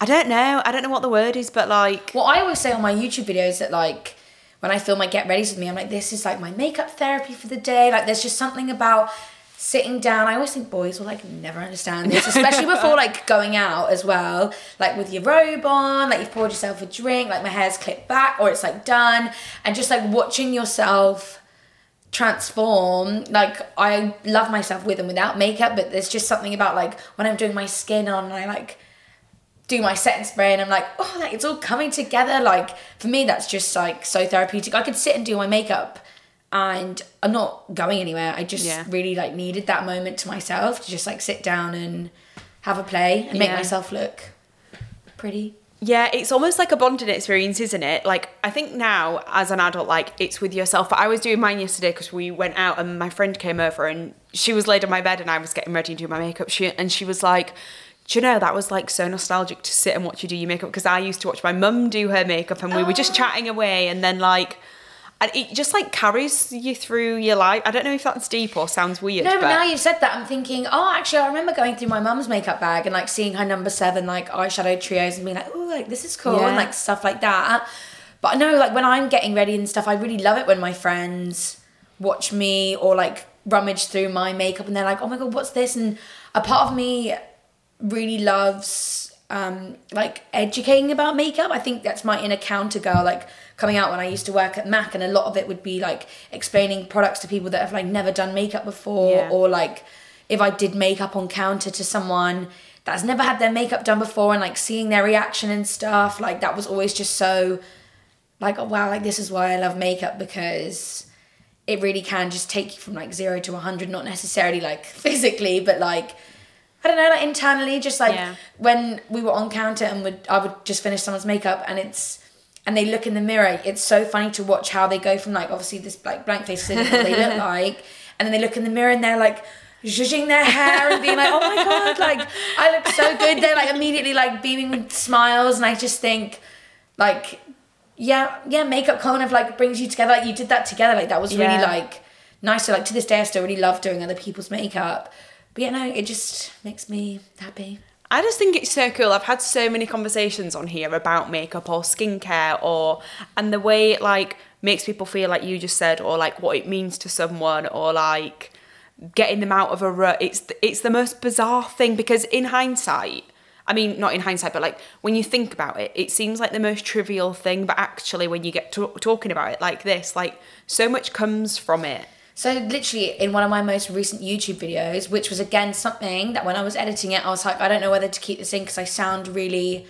I don't know. I don't know what the word is, but like, What I always say on my YouTube videos that like when I film my get ready with me I'm like this is like my makeup therapy for the day. Like there's just something about sitting down. I always think boys will like never understand this especially (laughs) before like going out as well like with your robe on like you've poured yourself a drink like my hair's clipped back or it's like done. And just like watching yourself transform like i love myself with and without makeup but there's just something about like when i'm doing my skin on and i like do my setting spray and i'm like oh like it's all coming together like for me that's just like so therapeutic i could sit and do my makeup and i'm not going anywhere i just Yeah. really like needed that moment to myself to just like sit down and have a play and make Yeah. myself look pretty yeah, it's almost like a bonding experience, isn't it? Like, I think now as an adult, like, it's with yourself. But I was doing mine yesterday because we went out and my friend came over and she was laid on my bed and I was getting ready to do my makeup. She, and she was like, do you know that was like so nostalgic to sit and watch you do your makeup because I used to watch my mum do her makeup and we were just oh. chatting away and then like and it just like carries you through your life. I don't know if that's deep or sounds weird. No, but but now you said that, I'm thinking, oh, actually, I remember going through my mum's makeup bag and like seeing her number seven like eyeshadow trios and being like, oh, like this is cool Yeah. and like stuff like that. But I know like when I'm getting ready and stuff, I really love it when my friends watch me or like rummage through my makeup and they're like, oh my god, what's this? And a part of me really loves um like educating about makeup. I think that's my inner counter girl, like coming out when I used to work at MAC and a lot of it would be like explaining products to people that have like never done makeup before Yeah. or like if I did makeup on counter to someone that's never had their makeup done before and like seeing their reaction and stuff, like that was always just so like oh wow, like this is why I love makeup because it really can just take you from like zero to 100 not necessarily like (laughs) physically but like i don't know like internally just like Yeah. when we were on counter and would i would just finish someone's makeup and it's and they look in the mirror it's so funny to watch how they go from like obviously this like blank face to what they look (laughs) like and then they look in the mirror and they're like zhuzhing their hair and being like oh my god like i look so good they're like immediately like beaming with smiles and i just think like yeah, yeah, makeup kind of like brings you together. Like you did that together. Like that was really Yeah. like nice. So like to this day, I still really love doing other people's makeup. But yeah, no, it just makes me happy. I just think it's so cool. I've had so many conversations on here about makeup or skincare or and the way it like makes people feel like you just said or like what it means to someone or like getting them out of a rut. It's it's the most bizarre thing because in hindsight, I mean not in hindsight, but like when you think about it, it seems like the most trivial thing. But actually, when you get to talking about it like this, like so much comes from it. So literally in one of my most recent YouTube videos, which was again something that when I was editing it, I was like, I don't know whether to keep this in because I sound really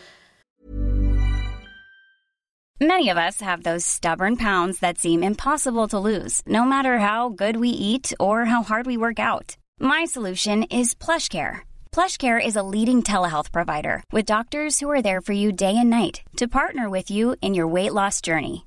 Many of us have those stubborn pounds that seem impossible to lose, no matter how good we eat or how hard we work out. My solution is PlushCare. PlushCare is a leading telehealth provider with doctors who are there for you day and night to partner with you in your weight loss journey.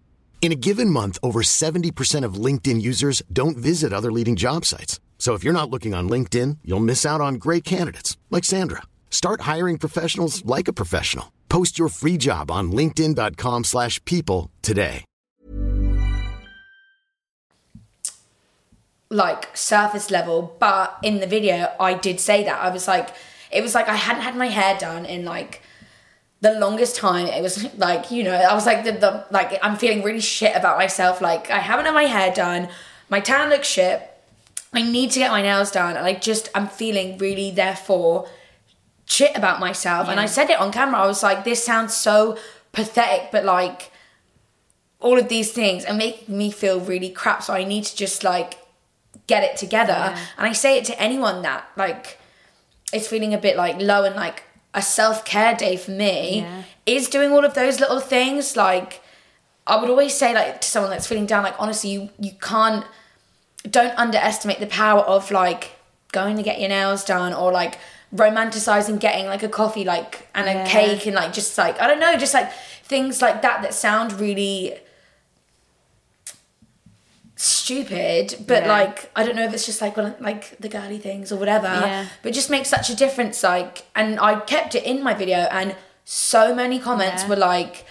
In a given month, over 70% of LinkedIn users don't visit other leading job sites. So if you're not looking on LinkedIn, you'll miss out on great candidates like Sandra. Start hiring professionals like a professional. Post your free job on linkedin.com/people today. like surface level but in the video i did say that i was like it was like i hadn't had my hair done in like the longest time it was like you know i was like the, the like i'm feeling really shit about myself. Like i haven't had my hair done. My tan looks shit. I need to get my nails done. And i just i'm feeling really therefore shit about myself. And i said it on camera. I was like this sounds so pathetic but like all of these things and make me feel really crap. So i need to just like get it together. And i say it to anyone that like is feeling a bit like low and like a self-care day for me Yeah. is doing all of those little things like i would always say like to someone that's feeling down like honestly you you can't don't underestimate the power of like going to get your nails done or like romanticizing getting like a coffee like and a cake and like just like i don't know just like things like that that sound really stupid but Yeah. like i don't know if it's just like one of, like the girly things or whatever Yeah. but it just makes such a difference like and i kept it in my video and so many comments Yeah. were like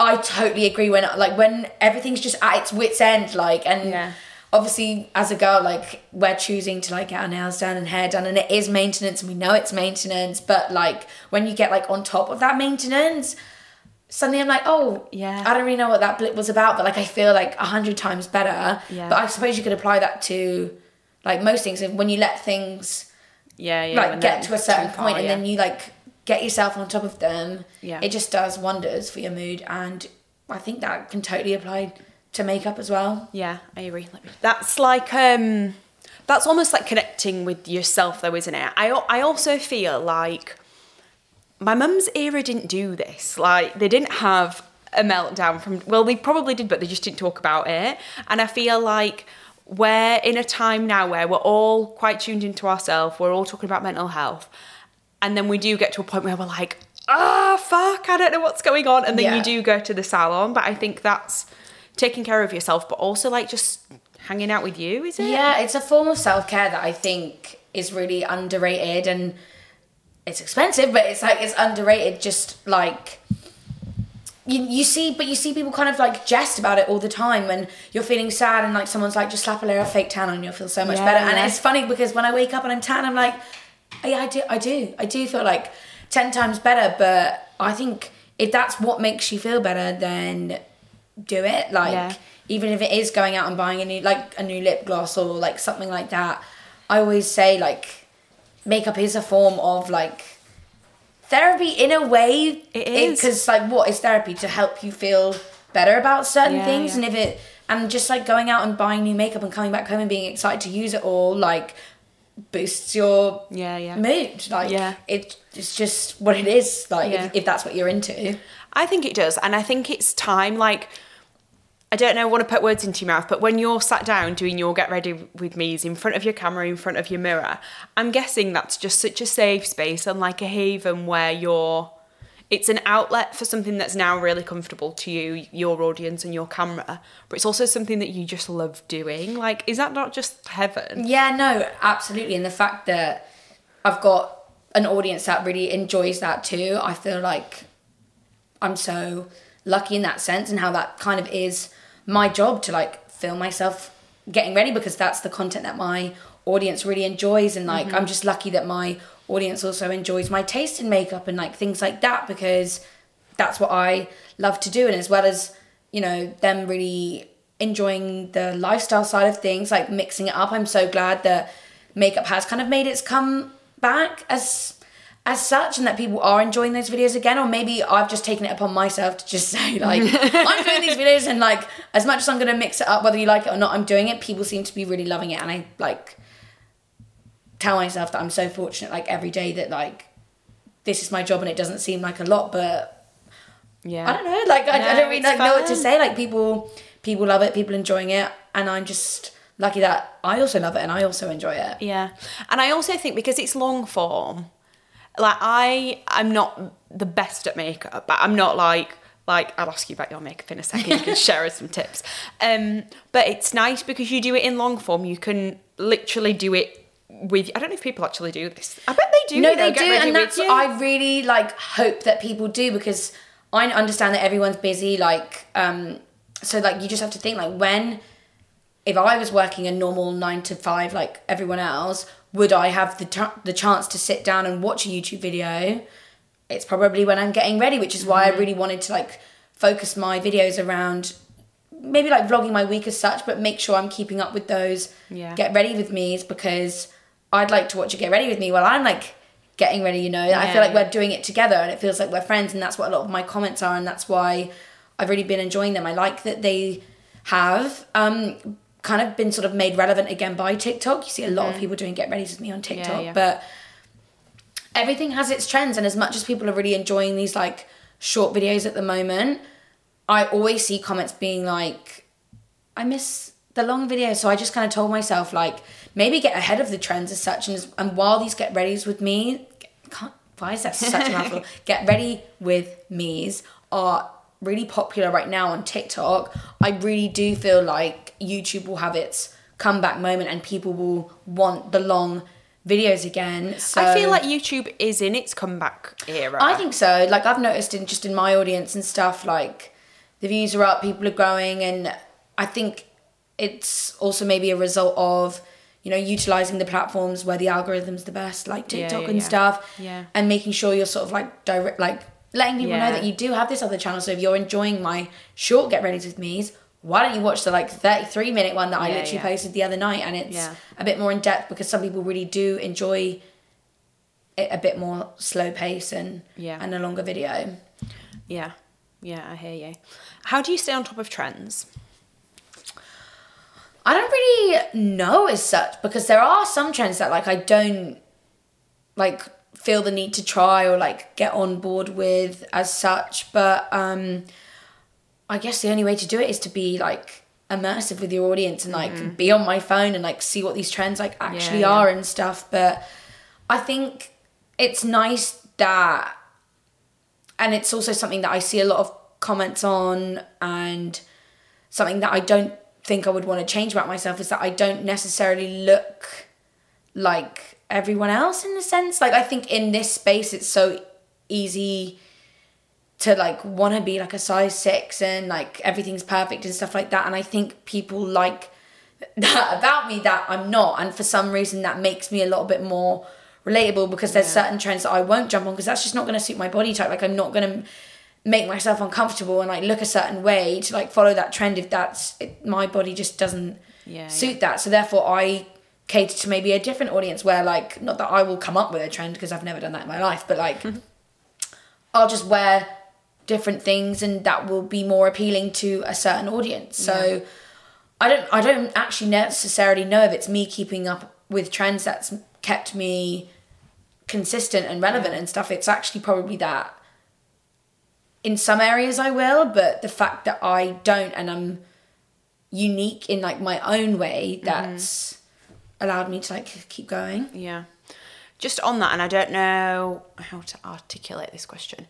I totally agree when like when everything's just at its wits end like and obviously as a girl like we're choosing to like get our nails done and hair done and it is maintenance and we know it's maintenance but like when you get like on top of that maintenance suddenly I'm like oh Yeah. I don't really know what that blip was about but like I feel like a hundred times better Yeah. but I suppose you could apply that to like most things and when you let things Yeah, yeah. like get to a certain far, point and yeah. then you like get yourself on top of them Yeah. it just does wonders for your mood and i think that can totally apply to makeup as well Yeah, I agree. Let me- That's like um that's almost like connecting with yourself though, isn't it? I I also feel like my mum's era didn't do this. Like they didn't have a meltdown from well, they probably did, but they just didn't talk about it. And I feel like we're in a time now where we're all quite tuned into ourselves, we're all talking about mental health. And then we do get to a point where we're like, ah, fuck, I don't know what's going on. And then Yeah. you do go to the salon. But I think that's taking care of yourself, but also like just hanging out with you, is it? yeah it's a form of self-care that i think is really underrated and it's expensive but it's like it's underrated just like you, you see but you see people kind of like jest about it all the time when you're feeling sad and like someone's like just slap a layer of fake tan on and you'll feel so much Yeah, better and yeah. it's funny because when i wake up and i'm tan i'm like oh, yeah i do i do i do feel like 10 times better but i think if that's what makes you feel better then do it like Yeah. even if it is going out and buying a new like a new lip gloss or like something like that i always say like makeup is a form of like therapy in a way It is. because like what is therapy to help you feel better about certain Yeah, things yeah. and if it and just like going out and buying new makeup and coming back home and being excited to use it all like boosts your Yeah, yeah. mood like Yeah. it, it's just what it is like Yeah. if, if that's what you're into I think it does. And I think it's time, like, I don't know, want to put words into your mouth, but when you're sat down doing your get ready with me's in front of your camera, in front of your mirror, I'm guessing that's just such a safe space and like a haven where you're. It's an outlet for something that's now really comfortable to you, your audience, and your camera, but it's also something that you just love doing. Like, is that not just heaven? Yeah, no, absolutely. And the fact that I've got an audience that really enjoys that too, I feel like I'm so lucky in that sense and how that kind of is my job to like film myself getting ready because that's the content that my audience really enjoys and like mm-hmm. I'm just lucky that my audience also enjoys my taste in makeup and like things like that because that's what I love to do and as well as you know, them really enjoying the lifestyle side of things, like mixing it up. I'm so glad that makeup has kind of made its come back as as such and that people are enjoying those videos again or maybe I've just taken it upon myself to just (laughs) say like (laughs) I'm doing these videos and like as much as I'm going to mix it up whether you like it or not I'm doing it people seem to be really loving it and I like tell myself that I'm so fortunate like every day that like this is my job and it doesn't seem like a lot but Yeah. I don't know like I, I don't really like, know what to say like people people love it people enjoying it and I'm just lucky that I also love it and I also enjoy it Yeah. And I also think because it's long form, like I I'm not the best at makeup, but I'm not like like I'll ask you about your makeup in a second. You can (laughs) share us some tips. Um, but it's nice because you do it in long form. You can literally do it with. I don't know if people actually do this. I bet they do. No, you they do, and that's. I really like hope that people do because I understand that everyone's busy. Like, um, so like you just have to think like when, if I was working a normal nine to five like everyone else, would I have the t- the chance to sit down and watch a YouTube video? It's probably when I'm getting ready, which is why Mm-hmm. I really wanted to like focus my videos around maybe like vlogging my week as such, but make sure I'm keeping up with those Yeah. get ready with me's because I'd like to watch you get ready with me while I'm like getting ready, you know. I feel like we're doing it together and it feels like we're friends and that's what a lot of my comments are and that's why I've really been enjoying them. I like that they have um kind of been sort of made relevant again by TikTok. You see a lot of people doing get ready with me on TikTok, Mm-hmm. yeah. but everything has its trends and as much as people are really enjoying these like short videos at the moment i always see comments being like i miss the long video. so i just kind of told myself like maybe get ahead of the trends as such and, and while these get readies with me can't, why is that such a mouthful (laughs) get ready with me's are really popular right now on tiktok i really do feel like youtube will have its comeback moment and people will want the long videos again so I feel like YouTube is in its comeback era. I think so. Like I've noticed in just in my audience and stuff, like the views are up, people are growing, and I think it's also maybe a result of you know utilizing the platforms where the algorithm's the best, like Yeah, TikTok yeah, and yeah. stuff, Yeah. and making sure you're sort of like direct, like letting people Yeah. know that you do have this other channel. So if you're enjoying my short get ready with me's. Why don't you watch the like 33 minute one that I Yeah, literally posted the other night and it's a bit more in depth because some people really do enjoy it a bit more slow pace and Yeah. and a longer video. Yeah, yeah, I hear you. How do you stay on top of trends? I don't really know as such because there are some trends that like I don't like feel the need to try or like get on board with as such. But um I guess the only way to do it is to be like immersive with your audience and like be on my phone and like see what these trends like actually yeah. are and stuff. But I think it's nice that and it's also something that I see a lot of comments on and something that I don't think I would want to change about myself is that I don't necessarily look like everyone else in the sense. Like I think in this space it's so easy to like want to be like a size 6 and like everything's perfect and stuff like that. And I think people like (laughs) that about me that I'm not. And for some reason that makes me a little bit more relatable because there's certain trends that I won't jump on because that's just not going to suit my body type. Like I'm not going to make myself uncomfortable and like look a certain way to like follow that trend if that's it, my body just doesn't Yeah, suit that. So therefore I cater to maybe a different audience where like not that I will come up with a trend because I've never done that in my life but like mm-hmm. I'll just wear different things and that will be more appealing to a certain audience. So I don't I don't actually necessarily know if it's me keeping up with trends that's kept me consistent and relevant and stuff. It's actually probably that in some areas I will but the fact that I don't and I'm unique in like my own way mm-hmm. that's allowed me to like keep going Yeah. Just on that, and I don't know how to articulate this question.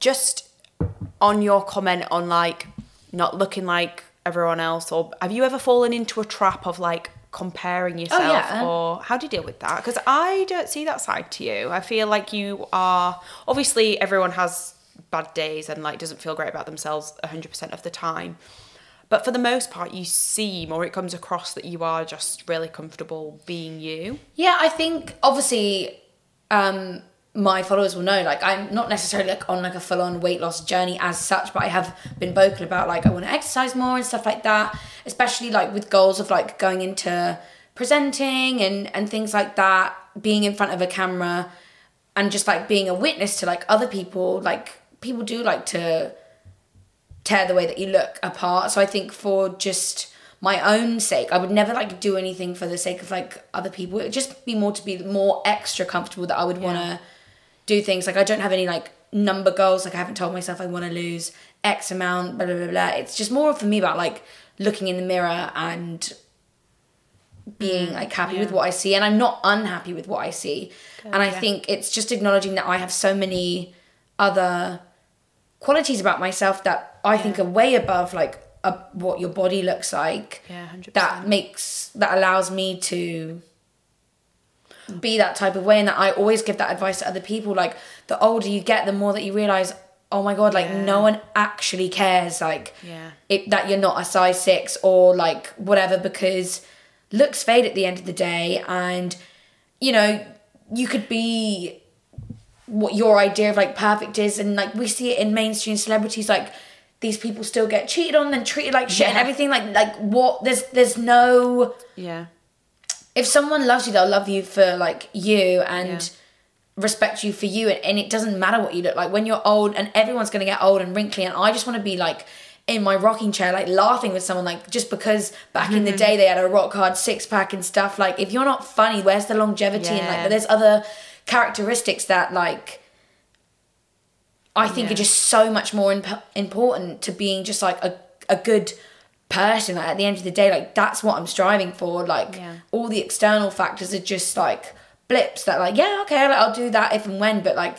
Just on your comment on like not looking like everyone else, or have you ever fallen into a trap of like comparing oh, yourself, oh, yeah. or how do you deal with that? Because I don't see that side to you. I feel like you are obviously everyone has bad days and like doesn't feel great about themselves 100% of the time. But for the most part, you seem or it comes across that you are just really comfortable being you. Yeah, I think obviously um, my followers will know like i'm not necessarily like on like a full-on weight loss journey as such but i have been vocal about like i want to exercise more and stuff like that especially like with goals of like going into presenting and and things like that being in front of a camera and just like being a witness to like other people like people do like to tear the way that you look apart. So i think for just my own sake i would never like do anything for the sake of like other people. It would just be more to be more extra comfortable that i would want to do things. Like i don't have any like number goals. Like i haven't told myself i want to lose x amount blah blah blah blah. It's just more for me about like looking in the mirror and being like happy with what I see. And I'm not unhappy with what I see. and I think it's just acknowledging that I have so many other qualities about myself that I think are way above like a, what your body looks like. Yeah, 100%. That makes that allows me to be that type of way and that I always give that advice to other people like the older you get the more that you realize oh my god like no one actually cares like Yeah. it, that you're not a size 6 or like whatever because looks fade at the end of the day and you know you could be what your idea of like perfect is and like we see it in mainstream celebrities like these people still get cheated on and treated like shit and everything like like what there's there's no Yeah. if someone loves you they'll love you for like you and Yeah. respect you for you and, and it doesn't matter what you look like when you're old and everyone's going to get old and wrinkly and i just want to be like in my rocking chair like laughing with someone like just because back in the mm-hmm. day they had a rock hard six pack and stuff like if you're not funny where's the longevity and Yeah. like there's other characteristics that like i think are just so much more imp- important to being just like a, a good person like, at the end of the day like that's what i'm striving for like Yeah. all the external factors are just like blips that like yeah okay like, i'll do that if and when but like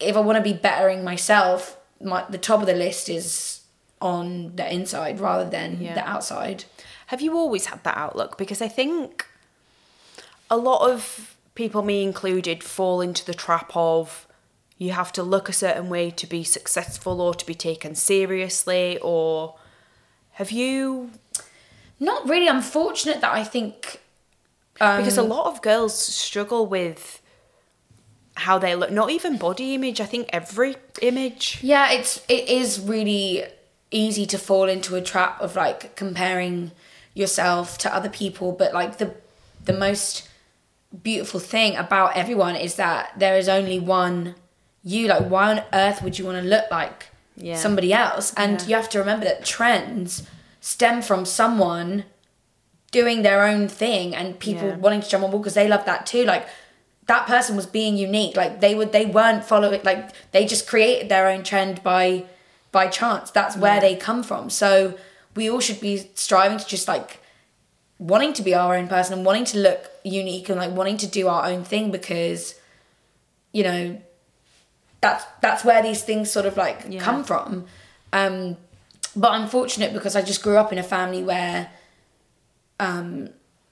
if i want to be bettering myself my the top of the list is on the inside rather than Yeah. the outside Have you always had that outlook? Because I think a lot of people, me included, fall into the trap of you have to look a certain way to be successful or to be taken seriously, or have you? not really i'm fortunate that i think Because Um, a lot of girls struggle with how they look, not even body image, I think every image. Yeah, it's it is really easy to fall into a trap of like comparing yourself to other people, but like the the most beautiful thing about everyone is that there is only one you. Like, why on earth would you want to look like Yeah. somebody else? And Yeah. you have to remember that trends stem from someone doing their own thing and people Yeah. wanting to jump on board because they love that too. Like that person was being unique. Like they would they weren't following like they just created their own trend by by chance. That's where they come from. So we all should be striving to just like wanting to be our own person and wanting to look unique and like wanting to do our own thing because you know that's that's where these things sort of like Yeah. come from. Um but I'm fortunate because I just grew up in a family where um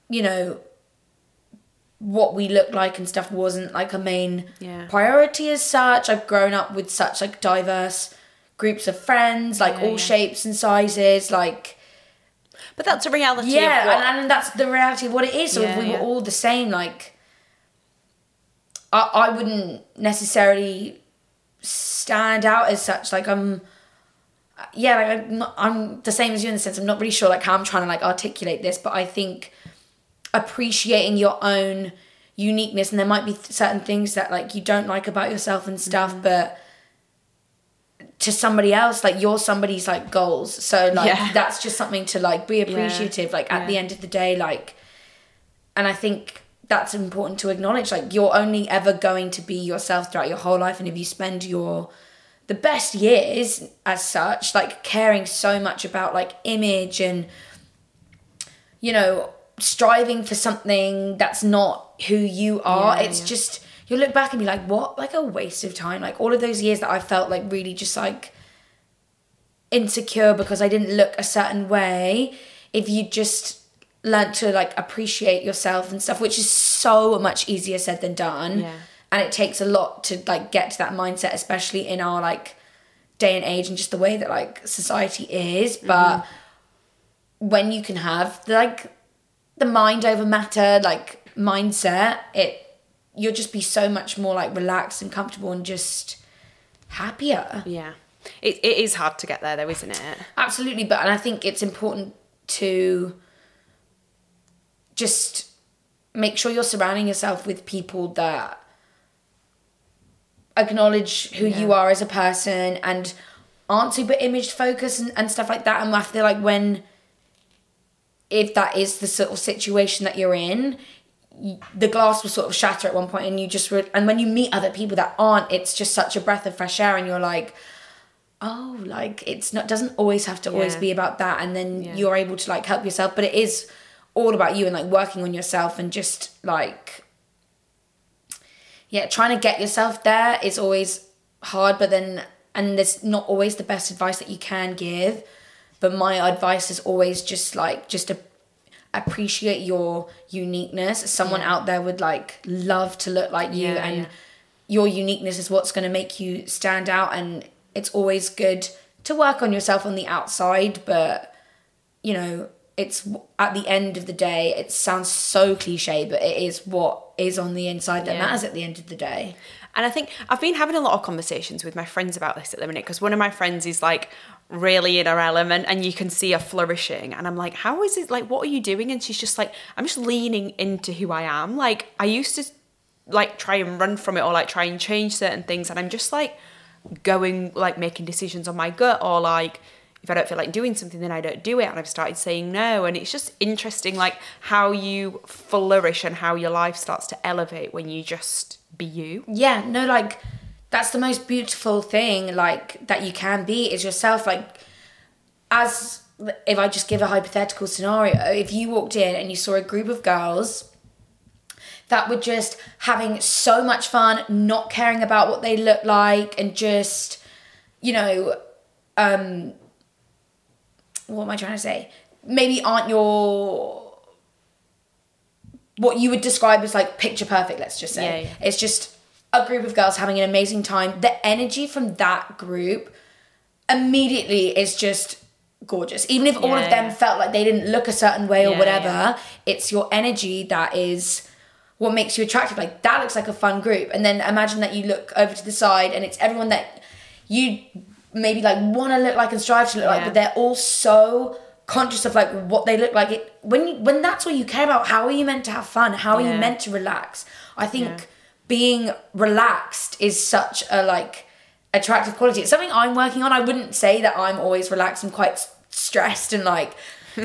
you know what we look like and stuff wasn't like a main Yeah. priority as such. I've grown up with such like diverse groups of friends, like Yeah, all shapes and sizes, like But that's a reality. yeah, of what, and, and that's the reality of what it is. So if we yeah. were all the same, like I, I wouldn't necessarily stand out as such. Like I'm, yeah, like I'm, not, I'm the same as you in the sense I'm not really sure like how I'm trying to like articulate this, but I think appreciating your own uniqueness and there might be certain things that like you don't like about yourself and stuff, Mm-hmm. but to somebody else like you're somebody's like goals so like Yeah. that's just something to like be appreciative like at the end of the day like and i think that's important to acknowledge like you're only ever going to be yourself throughout your whole life and if you spend your the best years as such like caring so much about like image and you know striving for something that's not who you are Yeah, it's yeah. just you'll look back and be like what? Like a waste of time. Like all of those years that i felt like really just like insecure because i didn't look a certain way. If you just learnt to like appreciate yourself and stuff which is so much easier said than done. Yeah. and it takes a lot to like get to that mindset especially in our like day and age and just the way that like society is. Mm-hmm. But when you can have like the mind over matter like mindset it you'll just be so much more like relaxed and comfortable and just happier. Yeah. It, it is hard to get there though, isn't it? Absolutely, but and I think it's important to just make sure you're surrounding yourself with people that acknowledge who you are as a person and aren't super image focused and, and stuff like that. And I feel like when if that is the sort of situation that you're in, the glass will sort of shatter at one point and you just re- and when you meet other people that aren't it's just such a breath of fresh air and you're like oh like it's not doesn't always have to always Yeah. be about that and then Yeah. you're able to like help yourself but it is all about you and like working on yourself and just like yeah trying to get yourself there is always hard but then and there's not always the best advice that you can give but my advice is always just like just to appreciate your uniqueness someone out there would like love to look like you Yeah, and yeah. your uniqueness is what's going to make you stand out and it's always good to work on yourself on the outside but you know it's at the end of the day it sounds so cliche but it is what is on the inside that Yeah. matters at the end of the day And I think I've been having a lot of conversations with my friends about this at the minute because one of my friends is like really in her element and you can see her flourishing. And I'm like, how is it? Like, what are you doing? And she's just like, I'm just leaning into who I am. Like, I used to like try and run from it or like try and change certain things. And I'm just like going, like making decisions on my gut or like, if I don't feel like doing something, then I don't do it. And I've started saying no. And it's just interesting, like how you flourish and how your life starts to elevate when you just be you. yeah no like that's the most beautiful thing like that you can be is yourself like as if i just give a hypothetical scenario if you walked in and you saw a group of girls that were just having so much fun not caring about what they look like and just you know um what am i trying to say maybe aren't your what you would describe as like picture perfect let's just say Yeah, yeah. it's just a group of girls having an amazing time the energy from that group immediately is just gorgeous even if all of them yeah. felt like they didn't look a certain way or Yeah, whatever yeah. it's your energy that is what makes you attractive like that looks like a fun group and then imagine that you look over to the side and it's everyone that you maybe like want to look like and strive to look like but they're all so conscious of like what they look like. It when you when that's all you care about how are you meant to have fun? How are you meant to relax? I think Yeah. being relaxed is such a like attractive quality. It's something i'm working on. I wouldn't say that i'm always relaxed i'm quite stressed and like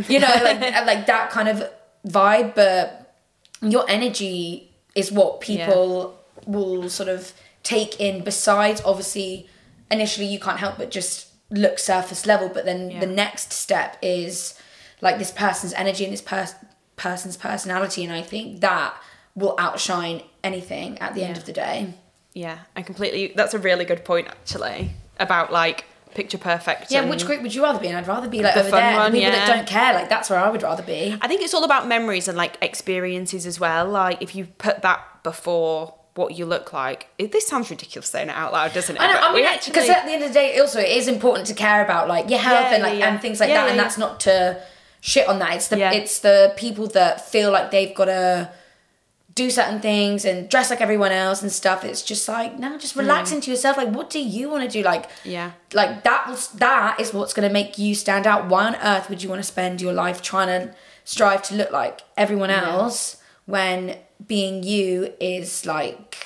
you know like (laughs) like that kind of vibe but your energy is what people will sort of take in. Besides obviously initially you can't help but just look surface level but then the next step is like this person's energy and this pers- person's personality and i think that will outshine anything at the end of the day Yeah, I completely. That's a really good point, actually, about like picture perfect. yeah which group would you rather be in i'd rather be like The over there one, people that don't care like that's where i would rather be I think it's all about memories and like experiences as well. Like if you put that before what you look like, it, this sounds ridiculous saying it out loud, doesn't it? I know. But I mean, because at the end of the day, also it is important to care about like your health Yeah, and like yeah, and things like Yeah, that. and that's not to shit on that. It's the it's the people that feel like they've got to do certain things and dress like everyone else and stuff. It's just like no, just relax into yourself. Like, what do you want to do? Like, Hmm. Yeah. like that was that is what's going to make you stand out. Why on earth would you want to spend your life trying to strive to look like everyone else when being you is like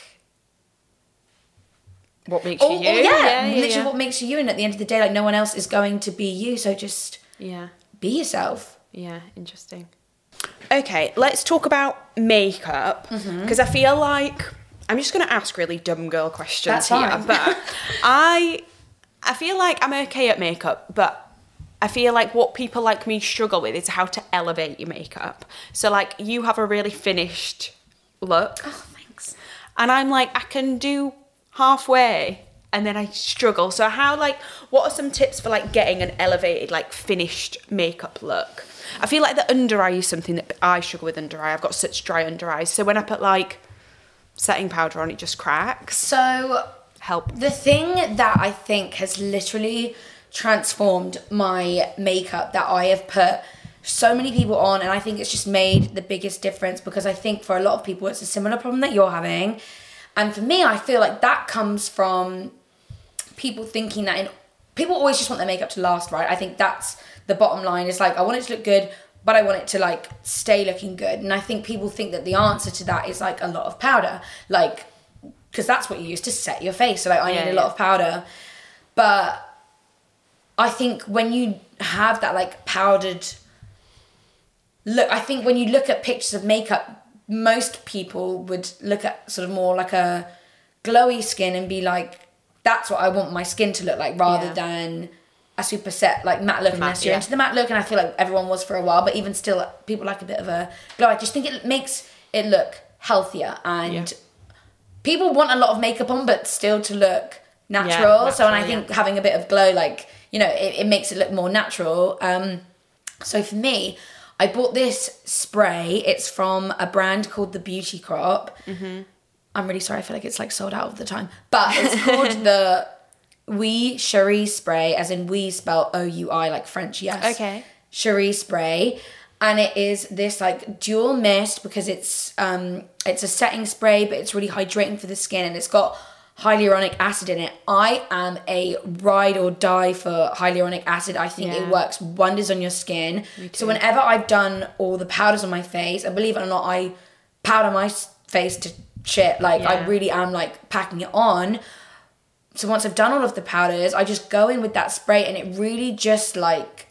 what makes Oh, you oh, you? yeah, yeah, literally yeah. what makes you you. And at the end of the day, like no one else is going to be you. So just yeah. be yourself. Yeah, interesting. Okay, let's talk about makeup Mm-hmm. because I feel like I'm just going to ask really dumb girl questions That's here, fine. but (laughs) I I feel like I'm okay at makeup, but I feel like what people like me struggle with is how to elevate your makeup. So like you have a really finished look. Oh, thanks. and I'm like, I can do halfway and then I struggle. So how like what are some tips for like getting an elevated, like finished makeup look? I feel like the under eye is something that I struggle with under eye. I've got such dry under eyes. So when I put like setting powder on it just cracks. So Help. the thing that I think has literally transformed my makeup that I have put so many people on, and I think it's just made the biggest difference because I think for a lot of people it's a similar problem that you're having, and for me, I feel like that comes from people thinking that in people always just want their makeup to last, right? I think that's the bottom line. It's like I want it to look good, but I want it to like stay looking good, and I think people think that the answer to that is like a lot of powder, like because that's what you use to set your face. So like I Yeah, need a yeah. lot of powder, but I think when you have that like powdered look, I think when you look at pictures of makeup, most people would look at sort of more like a glowy skin and be like, that's what I want my skin to look like rather Yeah. than a super set like matte look unless you're yeah. into the matte look and I feel like everyone was for a while but even still people like a bit of a glow I just think it makes it look healthier and Yeah. people want a lot of makeup on but still to look natural, so and I think having a bit of glow like you know it, it makes it look more natural um so for me I bought this spray. It's from a brand called the Beauty Crop. I'm really sorry I feel like it's like sold out all the time. But it's (laughs) called the Oui Cherie spray as in we spell O-U-I like French yes. Okay. Cherie spray. And it is this like dual mist because it's um it's a setting spray but it's really hydrating for the skin and it's got hyaluronic acid in it. I am a ride or die for hyaluronic acid. I think it works wonders on your skin. So whenever i've done all the powders on my face and believe it or not i powder my face to shit. Like i really am like packing it on. So once i've done all of the powders i just go in with that spray and it really just like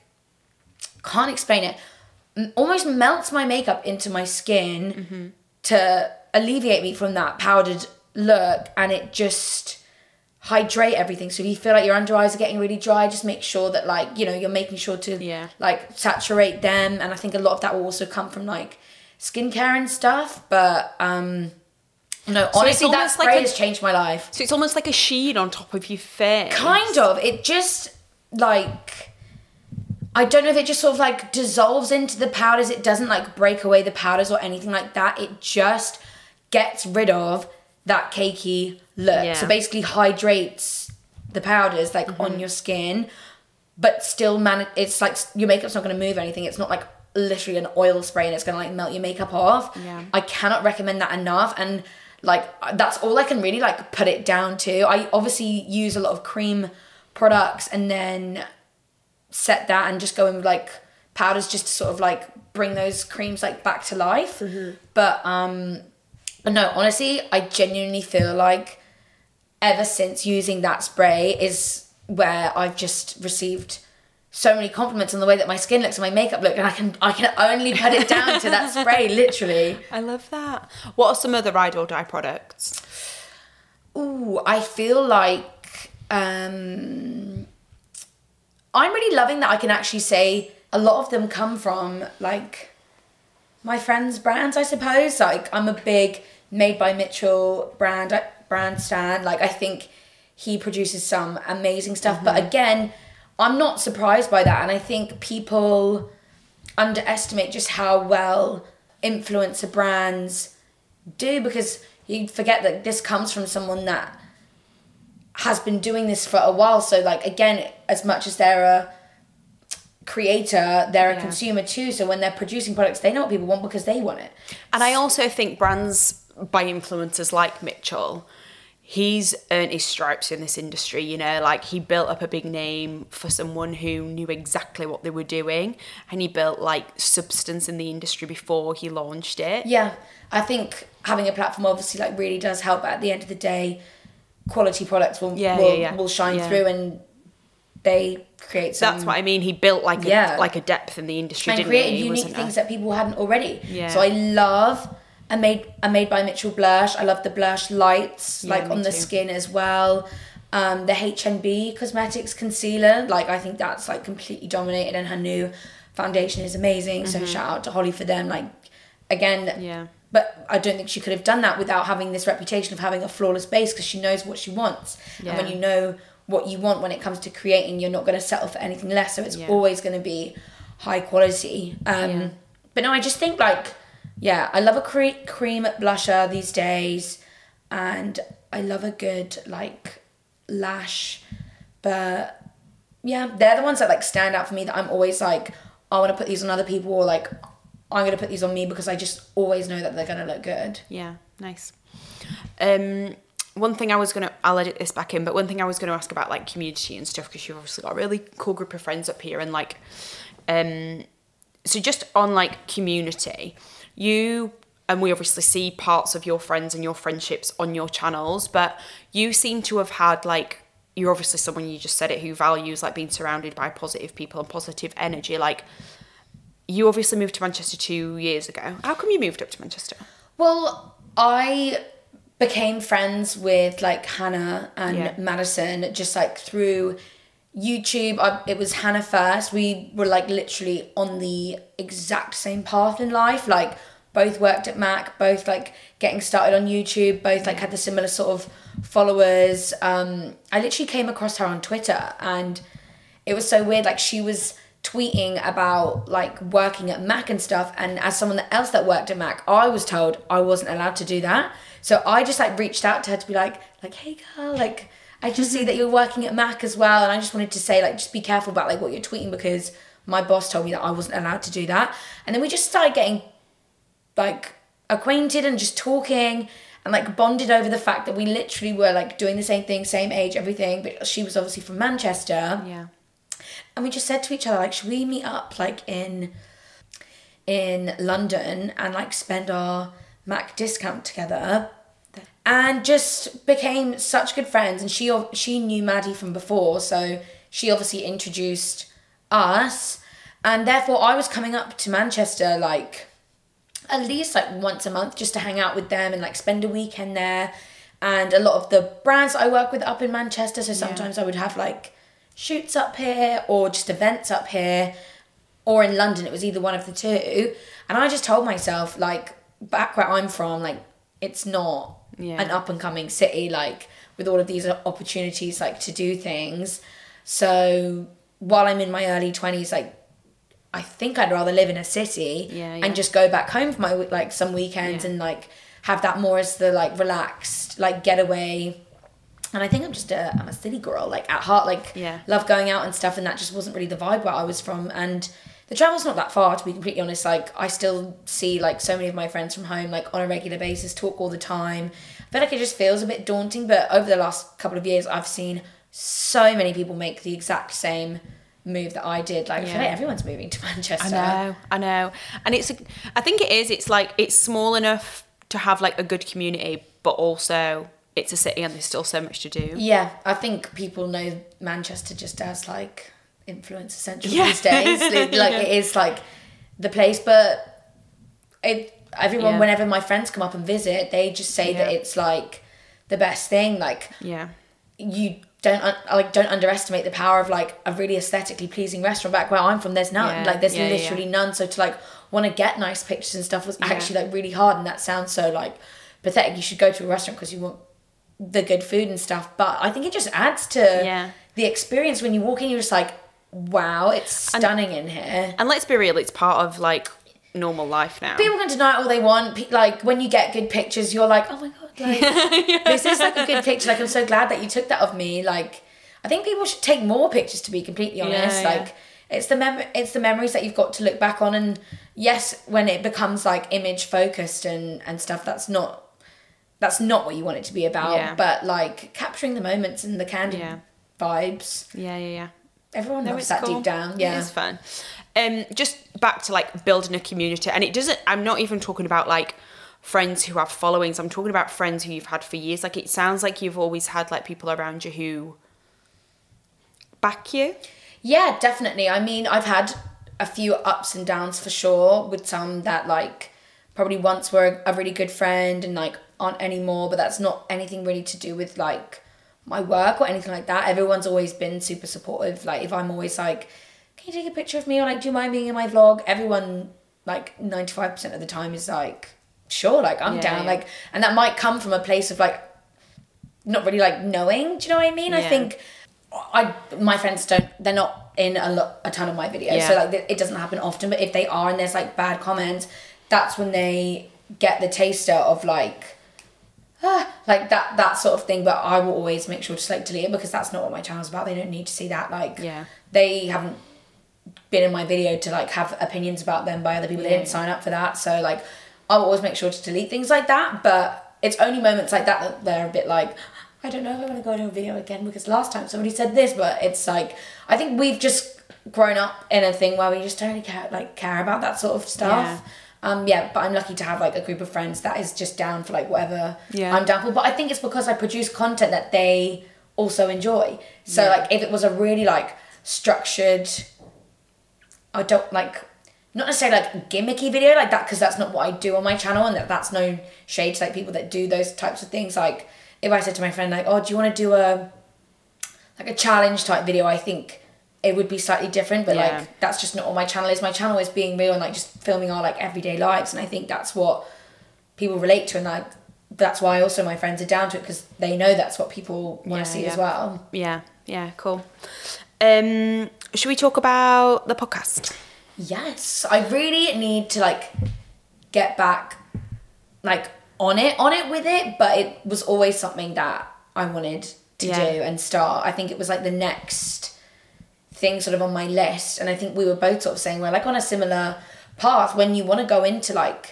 can't explain it. Almost melts my makeup into my skin Mm-hmm. to alleviate me from that powdered look and it just hydrate everything so if you feel like your under eyes are getting really dry just make sure that like you know you're making sure to Yeah. like saturate them and i think a lot of that will also come from like skincare and stuff but um no it's honestly that almost like spray a- has changed my life So it's almost like a sheen on top of your face. Kind of. It just like I don't know if it just sort of like dissolves into the powders. It doesn't like break away the powders or anything like that. It just gets rid of that cakey look. Yeah. So basically hydrates the powders like Mm-hmm. on your skin, but still man it's like your makeup's not gonna move anything. It's not like literally an oil spray and it's gonna like melt your makeup off. Yeah. I cannot recommend that enough and like that's all I can really like put it down to. I obviously use a lot of cream products and then set that and just go in with like powders just to sort of like bring those creams like back to life. But um no, honestly, I genuinely feel like ever since using that spray is where I've just received so many compliments on the way that my skin looks and my makeup look and I can I can only put it down to that spray (laughs) literally. I love that. What are some other ride or die products? Ooh, I feel like um I'm really loving that I can actually say a lot of them come from like my friends' brands, I suppose. Like I'm a big Made by Mitchell brand uh, brand stan. Like I think he produces some amazing stuff. But mm-hmm. again, I'm not surprised by that, and I think people underestimate just how well influencer brands do because you forget that this comes from someone that has been doing this for a while. So like again, as much as they're a creator, they're a consumer too. So when they're producing products, they know what people want because they want it. And I also think brands by influencers like Mitchell, he's earned his stripes in this industry, you know, like he built up a big name for someone who knew exactly what they were doing and he built like substance in the industry before he launched it. Yeah, I think having a platform obviously like really does help. But at the end of the day, quality products will Yeah, will, yeah, yeah. will shine Yeah. through and they create some. That's what I mean. He built like a Yeah. like a depth in the industry, and didn't created he? Unique things a- that people hadn't already. Yeah. So I love a made a made by Mitchell blush. I love the blush lights Yeah, like on the too. skin as well. Um, the HNB Cosmetics concealer, like I think that's like completely dominated, and her new foundation is amazing. So shout out to Holly for them. Like again, Mm-hmm. Yeah. But I don't think she could have done that without having this reputation of having a flawless base because she knows what she wants. Yeah. And when you know what you want when it comes to creating, you're not going to settle for anything less. So it's Yeah. always going to be high quality. Um, Yeah. But no, I just think like, yeah, I love a cre- cream blusher these days, and I love a good like lash. But yeah, they're the ones that like stand out for me that I'm always like I want to put these on other people or like I'm going to put these on me because I just always know that they're going to look good. Yeah, nice. Um, one thing I was gonna, I'll edit this back in, but one thing I was gonna ask about like community and stuff because you've obviously got a really cool group of friends up here and like, um, so just on like community, you and we obviously see parts of your friends and your friendships on your channels, but you seem to have had like you're obviously someone you just said it who values like being surrounded by positive people and positive energy. Like you obviously moved to Manchester two years ago. How come you moved up to Manchester? Well, I became friends with like Hannah and Yeah. Madison just like through YouTube. I, it was Hannah first. We were like literally on the exact same path in life. Like both worked at Mac, both like getting started on YouTube, both like had the similar sort of followers. Um, I literally came across her on Twitter and it was so weird. Like she was tweeting about like working at Mac and stuff, and as someone else that worked at Mac, I was told I wasn't allowed to do that. So I just like reached out to her to be like, like, hey girl, like I just see that you're working at Mac as well, and I just wanted to say like, just be careful about like what you're tweeting because my boss told me that I wasn't allowed to do that, and then we just started getting like acquainted and just talking and like bonded over the fact that we literally were like doing the same thing, same age, everything. But she was obviously from Manchester. Yeah. And we just said to each other, like, should we meet up like in in London and like spend our Mac discount together? And just became such good friends. And she she knew Maddie from before, so she obviously introduced us. And therefore, I was coming up to Manchester like at least like once a month just to hang out with them and like spend a weekend there. And a lot of the brands I work with up in Manchester, so sometimes I would have like shoots up here or just events up here or in London. It was either one of the two. And I just told myself, like, back where I'm from, like, it's not Yeah. an up and coming city, like, with all of these opportunities, like, to do things. So while I'm in my early 20s, like, I think I'd rather live in a city Yeah, yeah. and just go back home for my like some weekends and like have that more as the like relaxed like getaway. And I think I'm just a I'm a city girl like at heart like Yeah. love going out and stuff and that just wasn't really the vibe where I was from and the travel's not that far to be completely honest like I still see like so many of my friends from home like on a regular basis talk all the time I feel like it just feels a bit daunting but over the last couple of years I've seen so many people make the exact same move that I did like I feel like everyone's moving to (laughs) Manchester I know, I know, and it's. A, I think it is. It's like it's small enough to have like a good community, but also it's a city and there's still so much to do. Yeah, I think people know Manchester just as like influencer central Yeah. these days. (laughs) like like, it is like the place, but it everyone Yeah. whenever my friends come up and visit, they just say that it's like the best thing. Like Yeah, you don't like don't underestimate the power of like a really aesthetically pleasing restaurant back where I'm from there's none Yeah, like there's yeah, yeah, literally none so to like want to get nice pictures and stuff was actually like really hard and that sounds so like pathetic you should go to a restaurant because you want the good food and stuff but I think it just adds to Yeah. the experience when you walk in you're just like wow it's stunning in here and let's be real, it's part of like normal life now. people can deny it all they want. Like when you get good pictures, you're like, oh my god, (laughs) like this is like a good picture. Like I'm so glad that you took that of me. Like I think people should take more pictures. To be completely honest, Yeah, yeah. like it's the mem- it's the memories that you've got to look back on. And yes, when it becomes like image focused and and stuff, that's not that's not what you want it to be about. Yeah. But like capturing the moments and the candid Yeah. vibes, yeah, yeah, yeah. everyone No, loves that cool. deep down. Yeah. it's fun. Um, just back to like building a community, and it doesn't. I'm not even talking about like friends who have followings. I'm talking about friends who you've had for years. Like it sounds like you've always had like people around you who back you. Yeah, definitely. I mean, I've had a few ups and downs for sure with some that like probably once were a really good friend and like aren't anymore, but that's not anything really to do with like my work or anything like that. Everyone's always been super supportive. Like if I'm always like, can you take a picture of me or like do you mind being in my vlog? Everyone like 95% of the time is like, sure, like I'm Yeah, down. yeah. Like and that might come from a place of like not really like knowing. Do you know what I mean? I think I my friends don't. They're not in a lot a ton of my videos, Yeah. so like it doesn't happen often. But if they are and there's like bad comments, that's when they get the taster of like. Ah, (sighs) like that that sort of thing but i will always make sure to like delete it because that's not what my channel's about they don't need to see that like Yeah. they haven't been in my video to like have opinions about them by other people. They didn't sign up for that. So like I'll always make sure to delete things like that. But it's only moments like that that they're a bit like, I don't know if I want to go into a video again because last time somebody said this, but it's like I think we've just grown up in a thing where we just don't really care like care about that sort of stuff. Um, yeah, but I'm lucky to have like a group of friends that is just down for like whatever Yeah. I'm down for. But I think it's because I produce content that they also enjoy. So Yeah. like if it was a really like structured I don't like not necessarily like gimmicky video like that because that's not what I do on my channel and that that's no shade to like people that do those types of things like if I said to my friend like oh do you want to do a like a challenge type video I think it would be slightly different but Yeah. like that's just not what my channel is my channel is being real and like just filming our like everyday lives and I think that's what people relate to and like that's why also my friends are down to it because they know that's what people want Yeah, to see yeah. as well Yeah, yeah, cool. Um, should we talk about the podcast? Yes, I really need to like get back like on it, on it with it, but it was always something that I wanted to Yeah. do and start. I think it was like the next thing sort of on my list and I think we were both sort of saying we're like on a similar path when you want to go into like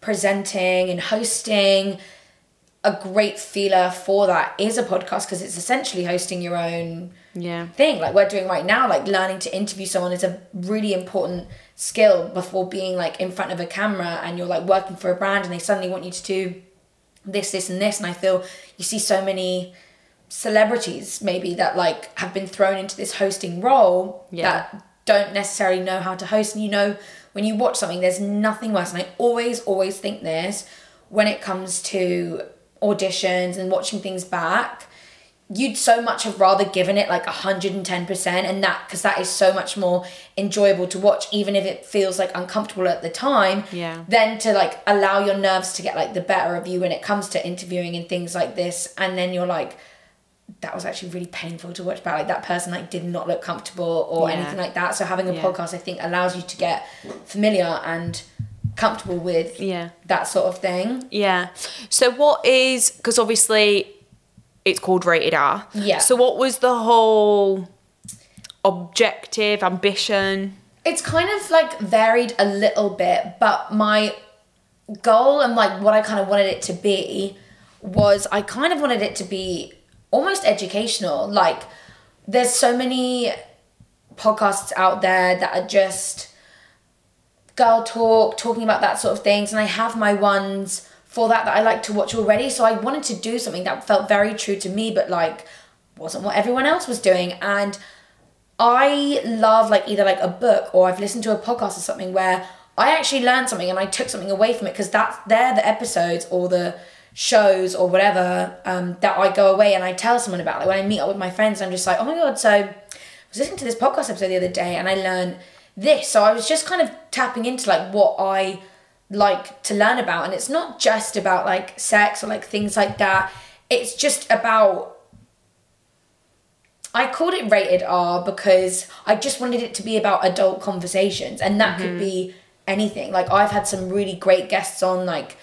presenting and hosting a great feeler for that is a podcast because it's essentially hosting your own Yeah. thing like we're doing right now like learning to interview someone is a really important skill before being like in front of a camera and you're like working for a brand and they suddenly want you to do this this and this and i feel you see so many celebrities maybe that like have been thrown into this hosting role Yeah. that don't necessarily know how to host and you know when you watch something there's nothing worse and i always always think this when it comes to auditions and watching things back you'd so much have rather given it like 110% and that because that is so much more enjoyable to watch even if it feels like uncomfortable at the time Yeah. then to like allow your nerves to get like the better of you when it comes to interviewing and things like this and then you're like that was actually really painful to watch back like that person like did not look comfortable or Yeah. anything like that so having a Yeah. podcast i think allows you to get familiar and comfortable with Yeah. that sort of thing Yeah. So what is because obviously it's called rated R. Yeah. So what was the whole objective, ambition? it's kind of like varied a little bit, but my goal and like what I kind of wanted it to be was I kind of wanted it to be almost educational. Like there's so many podcasts out there that are just girl talk, talking about that sort of things, and I have my ones for that that I like to watch already. So I wanted to do something that felt very true to me, but like wasn't what everyone else was doing. And I love like either like a book or I've listened to a podcast or something where I actually learned something and I took something away from it because that's they're the episodes or the shows or whatever um, that I go away and I tell someone about. Like when I meet up with my friends, I'm just like, oh my god, so I was listening to this podcast episode the other day and I learned this. So I was just kind of tapping into like what I like to learn about, and it's not just about like sex or like things like that. It's just about I called it rated R because I just wanted it to be about adult conversations, and that could be anything. Like I've had some really great guests on, like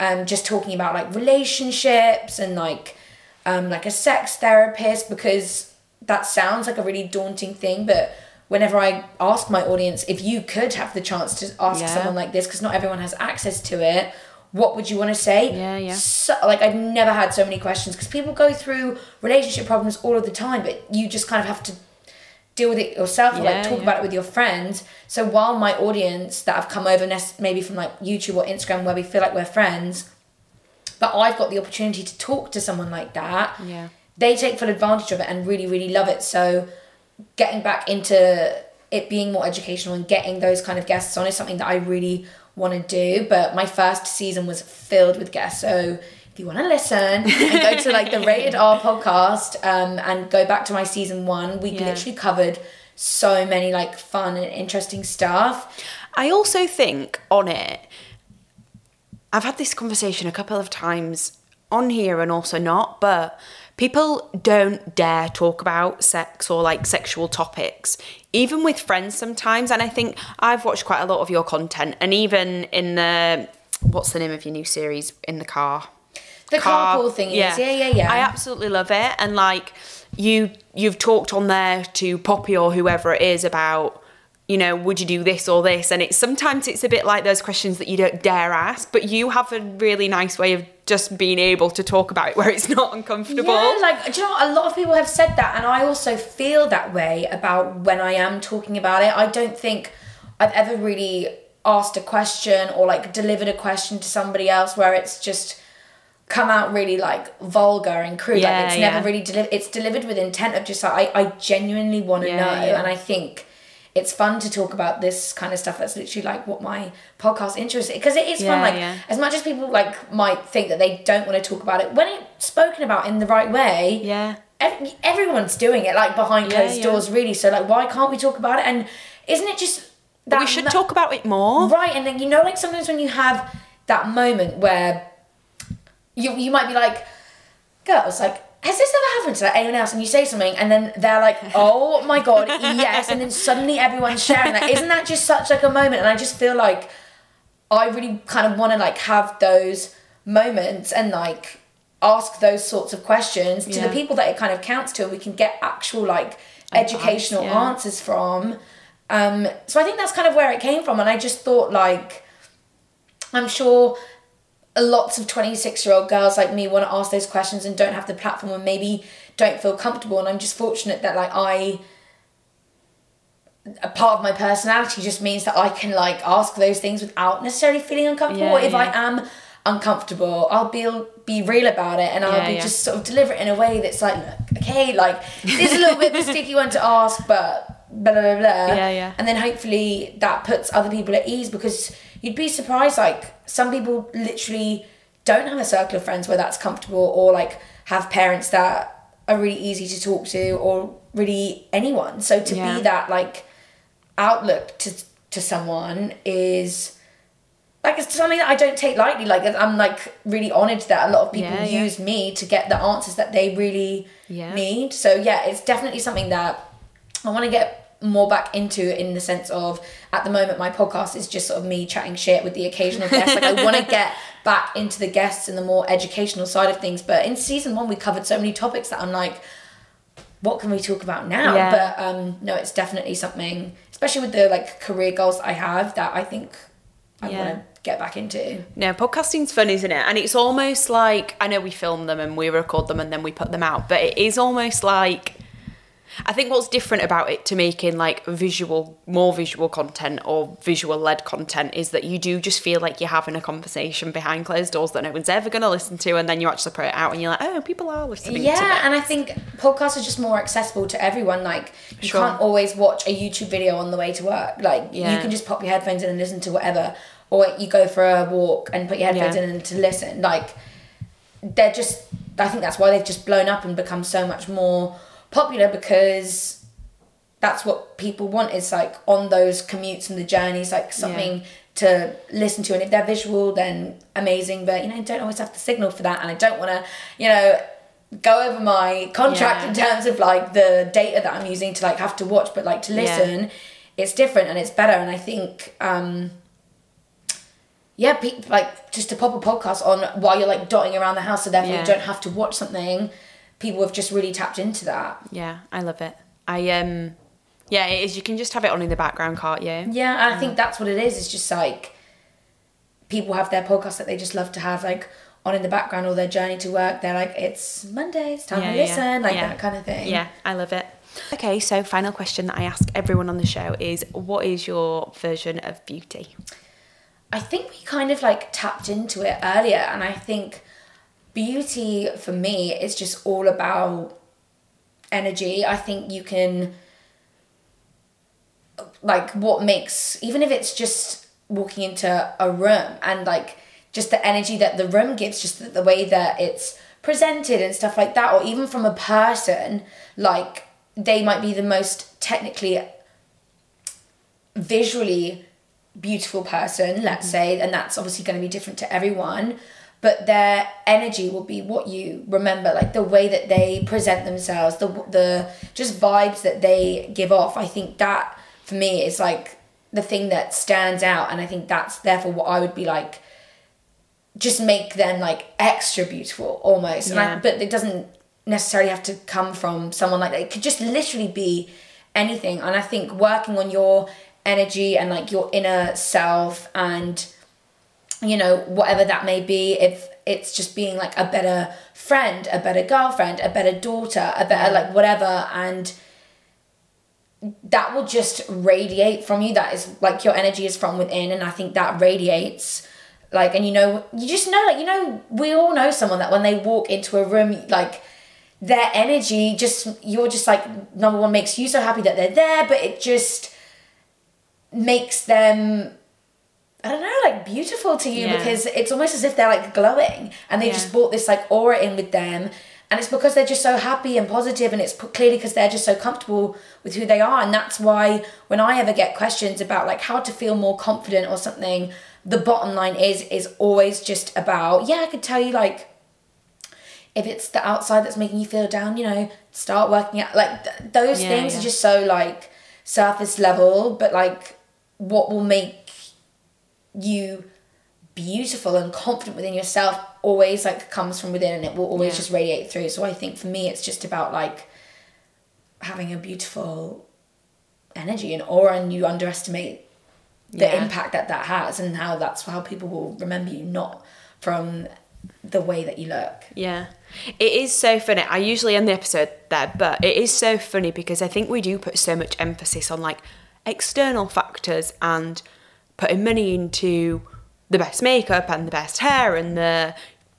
um, just talking about like relationships and like um, like a sex therapist because that sounds like a really daunting thing, but whenever I ask my audience if you could have the chance to ask Yeah. someone like this because not everyone has access to it, what would you want to say? Yeah, yeah. so like I've never had so many questions because people go through relationship problems all of the time, but you just kind of have to deal with it yourself or Yeah, like talk yeah. about it with your friends. So while my audience that have come over maybe from like YouTube or Instagram where we feel like we're friends, but I've got the opportunity to talk to someone like that. Yeah. They take full advantage of it and really, really love it. So getting back into it being more educational and getting those kind of guests on is something that I really want to do. But my first season was filled with guests. So if you want to listen and go to like the Rated R podcast um, and go back to my season one, we Yeah. literally covered so many like fun and interesting stuff. I also think on it, I've had this conversation a couple of times on here and also not, but people don't dare talk about sex or like sexual topics, even with friends sometimes. And I think I've watched quite a lot of your content, and even in the what's the name of your new series in the car? The carpool thing is, yeah, yeah, yeah. I absolutely love it, and like you, you've talked on there to Poppy or whoever it is about you know, would you do this or this? And it's sometimes it's a bit like those questions that you don't dare ask, but you have a really nice way of just being able to talk about it where it's not uncomfortable. Yeah, like do you know what? a lot of people have said that, and I also feel that way about when I am talking about it. I don't think I've ever really asked a question or like delivered a question to somebody else where it's just come out really like vulgar and crude. Yeah, like it's yeah. never really delivered. It's delivered with intent of just like I, I genuinely want to Yeah, know, yeah. and I think it's fun to talk about this kind of stuff. That's literally like what my podcast interests because it is fun. Like as much as people like might think that they don't want to talk about it when it's spoken about in the right way. Yeah. ev- everyone's doing it like behind closed doors, really. So like, why can't we talk about it? And isn't it just that we should talk about it more. Right, and then you know, like sometimes when you have that moment where you you might be like, girls, like, has this ever happened to like, anyone else? And you say something, and then they're like, oh my god, yes, and then suddenly everyone's sharing that. Isn't that just such like a moment? And I just feel like I really kind of want to like have those moments and like ask those sorts of questions to the people that it kind of counts to, and we can get actual like educational yeah. answers from. Um, so I think that's kind of where it came from, and I just thought like, I'm sure lots of 26 year old girls like me want to ask those questions and don't have the platform and maybe don't feel comfortable and i'm just fortunate that like i a part of my personality just means that i can like ask those things without necessarily feeling uncomfortable Yeah, if i am uncomfortable i'll be be real about it and i'll Yeah, be yeah. just sort of deliver it in a way that's like look, okay like this is a little bit of a (laughs) sticky one to ask but blah blah blah blah Yeah, yeah. and then hopefully that puts other people at ease because you'd be surprised like some people literally don't have a circle of friends where that's comfortable or like have parents that are really easy to talk to or really anyone so to Yeah. be that like outlook to to someone is like it's something that I don't take lightly like I'm like really honored that a lot of people Yeah, yeah. use me to get the answers that they really Yeah. need so yeah it's definitely something that I want to get more back into in the sense of at the moment my podcast is just sort of me chatting shit with the occasional guest. like I (laughs) want to get back into the guests and the more educational side of things. But in season one we covered so many topics that I'm like, what can we talk about now? Yeah. But um no, it's definitely something, especially with the like career goals I have that I think I Yeah. want to get back into. No, podcasting's fun, isn't it? And it's almost like I know we film them and we record them and then we put them out, but it is almost like I think what's different about it to making like visual, more visual content or visual led content is that you do just feel like you're having a conversation behind closed doors that no one's ever going to listen to, and then you actually put it out and you're like, oh, people are listening to Yeah, and I think podcasts are just more accessible to everyone. Like you Sure. can't always watch a YouTube video on the way to work. Like you can just pop your headphones in and listen to whatever, or you go for a walk and put your headphones Yeah. in and to listen. Like they're just. I think that's why they've just blown up and become so much more popular because that's what people want is like on those commutes and the journeys like something to listen to and if they're visual then amazing but you know don't always have the signal for that and i don't want to you know go over my contract Yeah. in terms of like the data that i'm using to like have to watch but like to Yeah. listen it's different and it's better and i think um yeah pe- like just to pop a podcast on while you're like dotting around the house so therefore Yeah. you don't have to watch something people have just really tapped into that Yeah, I love it. I um, yeah, it is. You can just have it on in the background, can't you? Yeah, I think that's what it is. It's just like people have their podcasts that they just love to have like on in the background or their journey to work. They're like, it's Monday, it's time Yeah, to yeah, listen, like yeah. that kind of thing. Yeah, I love it. Okay, so final question that I ask everyone on the show is what is your version of beauty? I think we kind of like tapped into it earlier, and I think beauty for me is just all about energy. I think you can, like, what makes, even if it's just walking into a room and like just the energy that the room gives, just the, the way that it's presented and stuff like that, or even from a person, like, they might be the most technically visually beautiful person, let's mm-hmm. say, and that's obviously going to be different to everyone, but their energy will be what you remember, like the way that they present themselves, the the just vibes that they give off. I think that for me is like the thing that stands out, and I think that's therefore what I would be like. Just make them like extra beautiful almost, and I, but it doesn't necessarily have to come from someone like that. It could just literally be anything. And I think working on your energy and like your inner self and you know whatever that may be if it's just being like a better friend a better girlfriend a better daughter a better like whatever and that will just radiate from you. That is like your energy is from within and i think that radiates like and you know you just know like you know we all know someone that when they walk into a room like their energy just you're just like number one makes you so happy that they're there but it just makes them I don't know, like beautiful to you Yeah. because it's almost as if they're like glowing and they Yeah. just brought this like aura in with them. And it's because they're just so happy and positive and it's clearly because they're just so comfortable with who they are. And that's why when I ever get questions about like how to feel more confident or something, the bottom line is, is always just about, yeah, I could tell you like, if it's the outside that's making you feel down, you know, start working out. Like th- those Yeah, things are just so like surface level, but like what will make you beautiful and confident within yourself always like comes from within and it will always Yeah. just radiate through. So I think for me it's just about like having a beautiful energy and aura and you underestimate the Yeah. impact that that has and how that's how people will remember you not from the way that you look. Yeah. It is so funny. I usually end the episode there, but it is so funny because I think we do put so much emphasis on like external factors and putting money into the best makeup and the best hair and the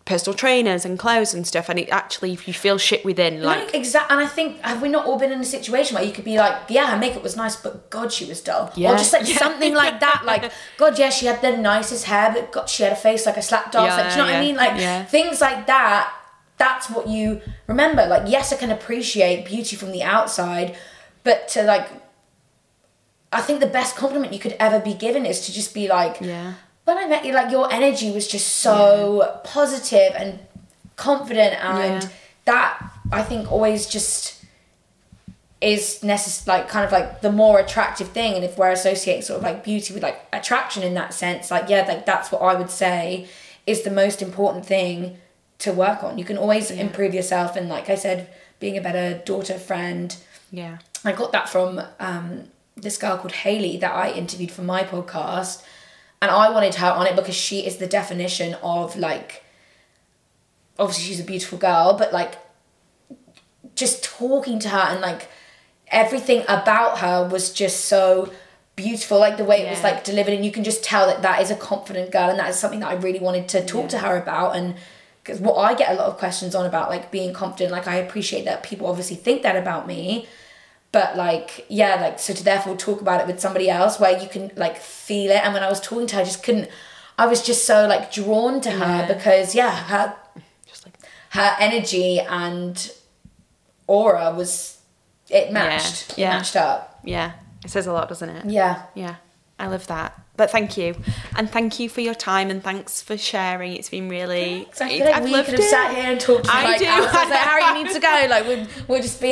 personal trainers and clothes and stuff. And it actually, if you feel shit within, Like, like, exact, and I think have we not all been in a situation where you could be like, yeah, her makeup was nice, but God, she was dull, Yeah. or just like Yeah. something like (laughs) that. Like, God, yeah, she had the nicest hair, but God, she had a face like a slap doll. Yeah, like, do you know what I mean? Like things like that. That's what you remember. Like, yes, I can appreciate beauty from the outside, but to like, I think the best compliment you could ever be given is to just be like, Yeah. when I met you, like your energy was just so positive and confident, and Yeah. that I think always just is necessary, like kind of like the more attractive thing. And if we're associating sort of like beauty with like attraction in that sense, like yeah, like that's what I would say is the most important thing to work on. You can always improve yourself, and like I said, being a better daughter, friend, yeah. I got that from um, this girl called Haley that I interviewed for my podcast, and I wanted her on it because she is the definition of like. Obviously, she's a beautiful girl, but like, just talking to her and like everything about her was just so beautiful. Like the way it was like delivered, and you can just tell that that is a confident girl, and that is something that I really wanted to talk to her about. And because what I get a lot of questions on about like being confident, like I appreciate that people obviously think that about me but like yeah like so to therefore talk about it with somebody else where you can like feel it and when i was talking to her i just couldn't i was just so like drawn to her Yeah. because yeah her Just like, her energy and aura was it matched it yeah. matched up yeah. It says a lot, doesn't it? yeah Yeah, I love that. But thank you, and thank you for your time, and thanks for sharing. It's been really. so i feel like I've we could have it. sat here and talked for I like do. hours. I was like (laughs) harry you need to go like we'd, we'd just be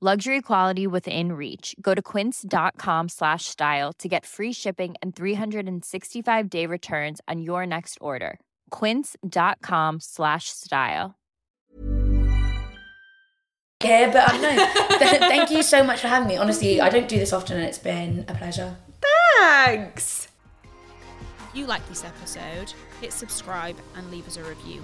Luxury quality within reach. Go to quince.com slash style to get free shipping and 365 day returns on your next order. Quince.com slash style. Yeah, but no, (laughs) th- thank you so much for having me. Honestly, I don't do this often and it's been a pleasure. Thanks. If you like this episode, hit subscribe and leave us a review.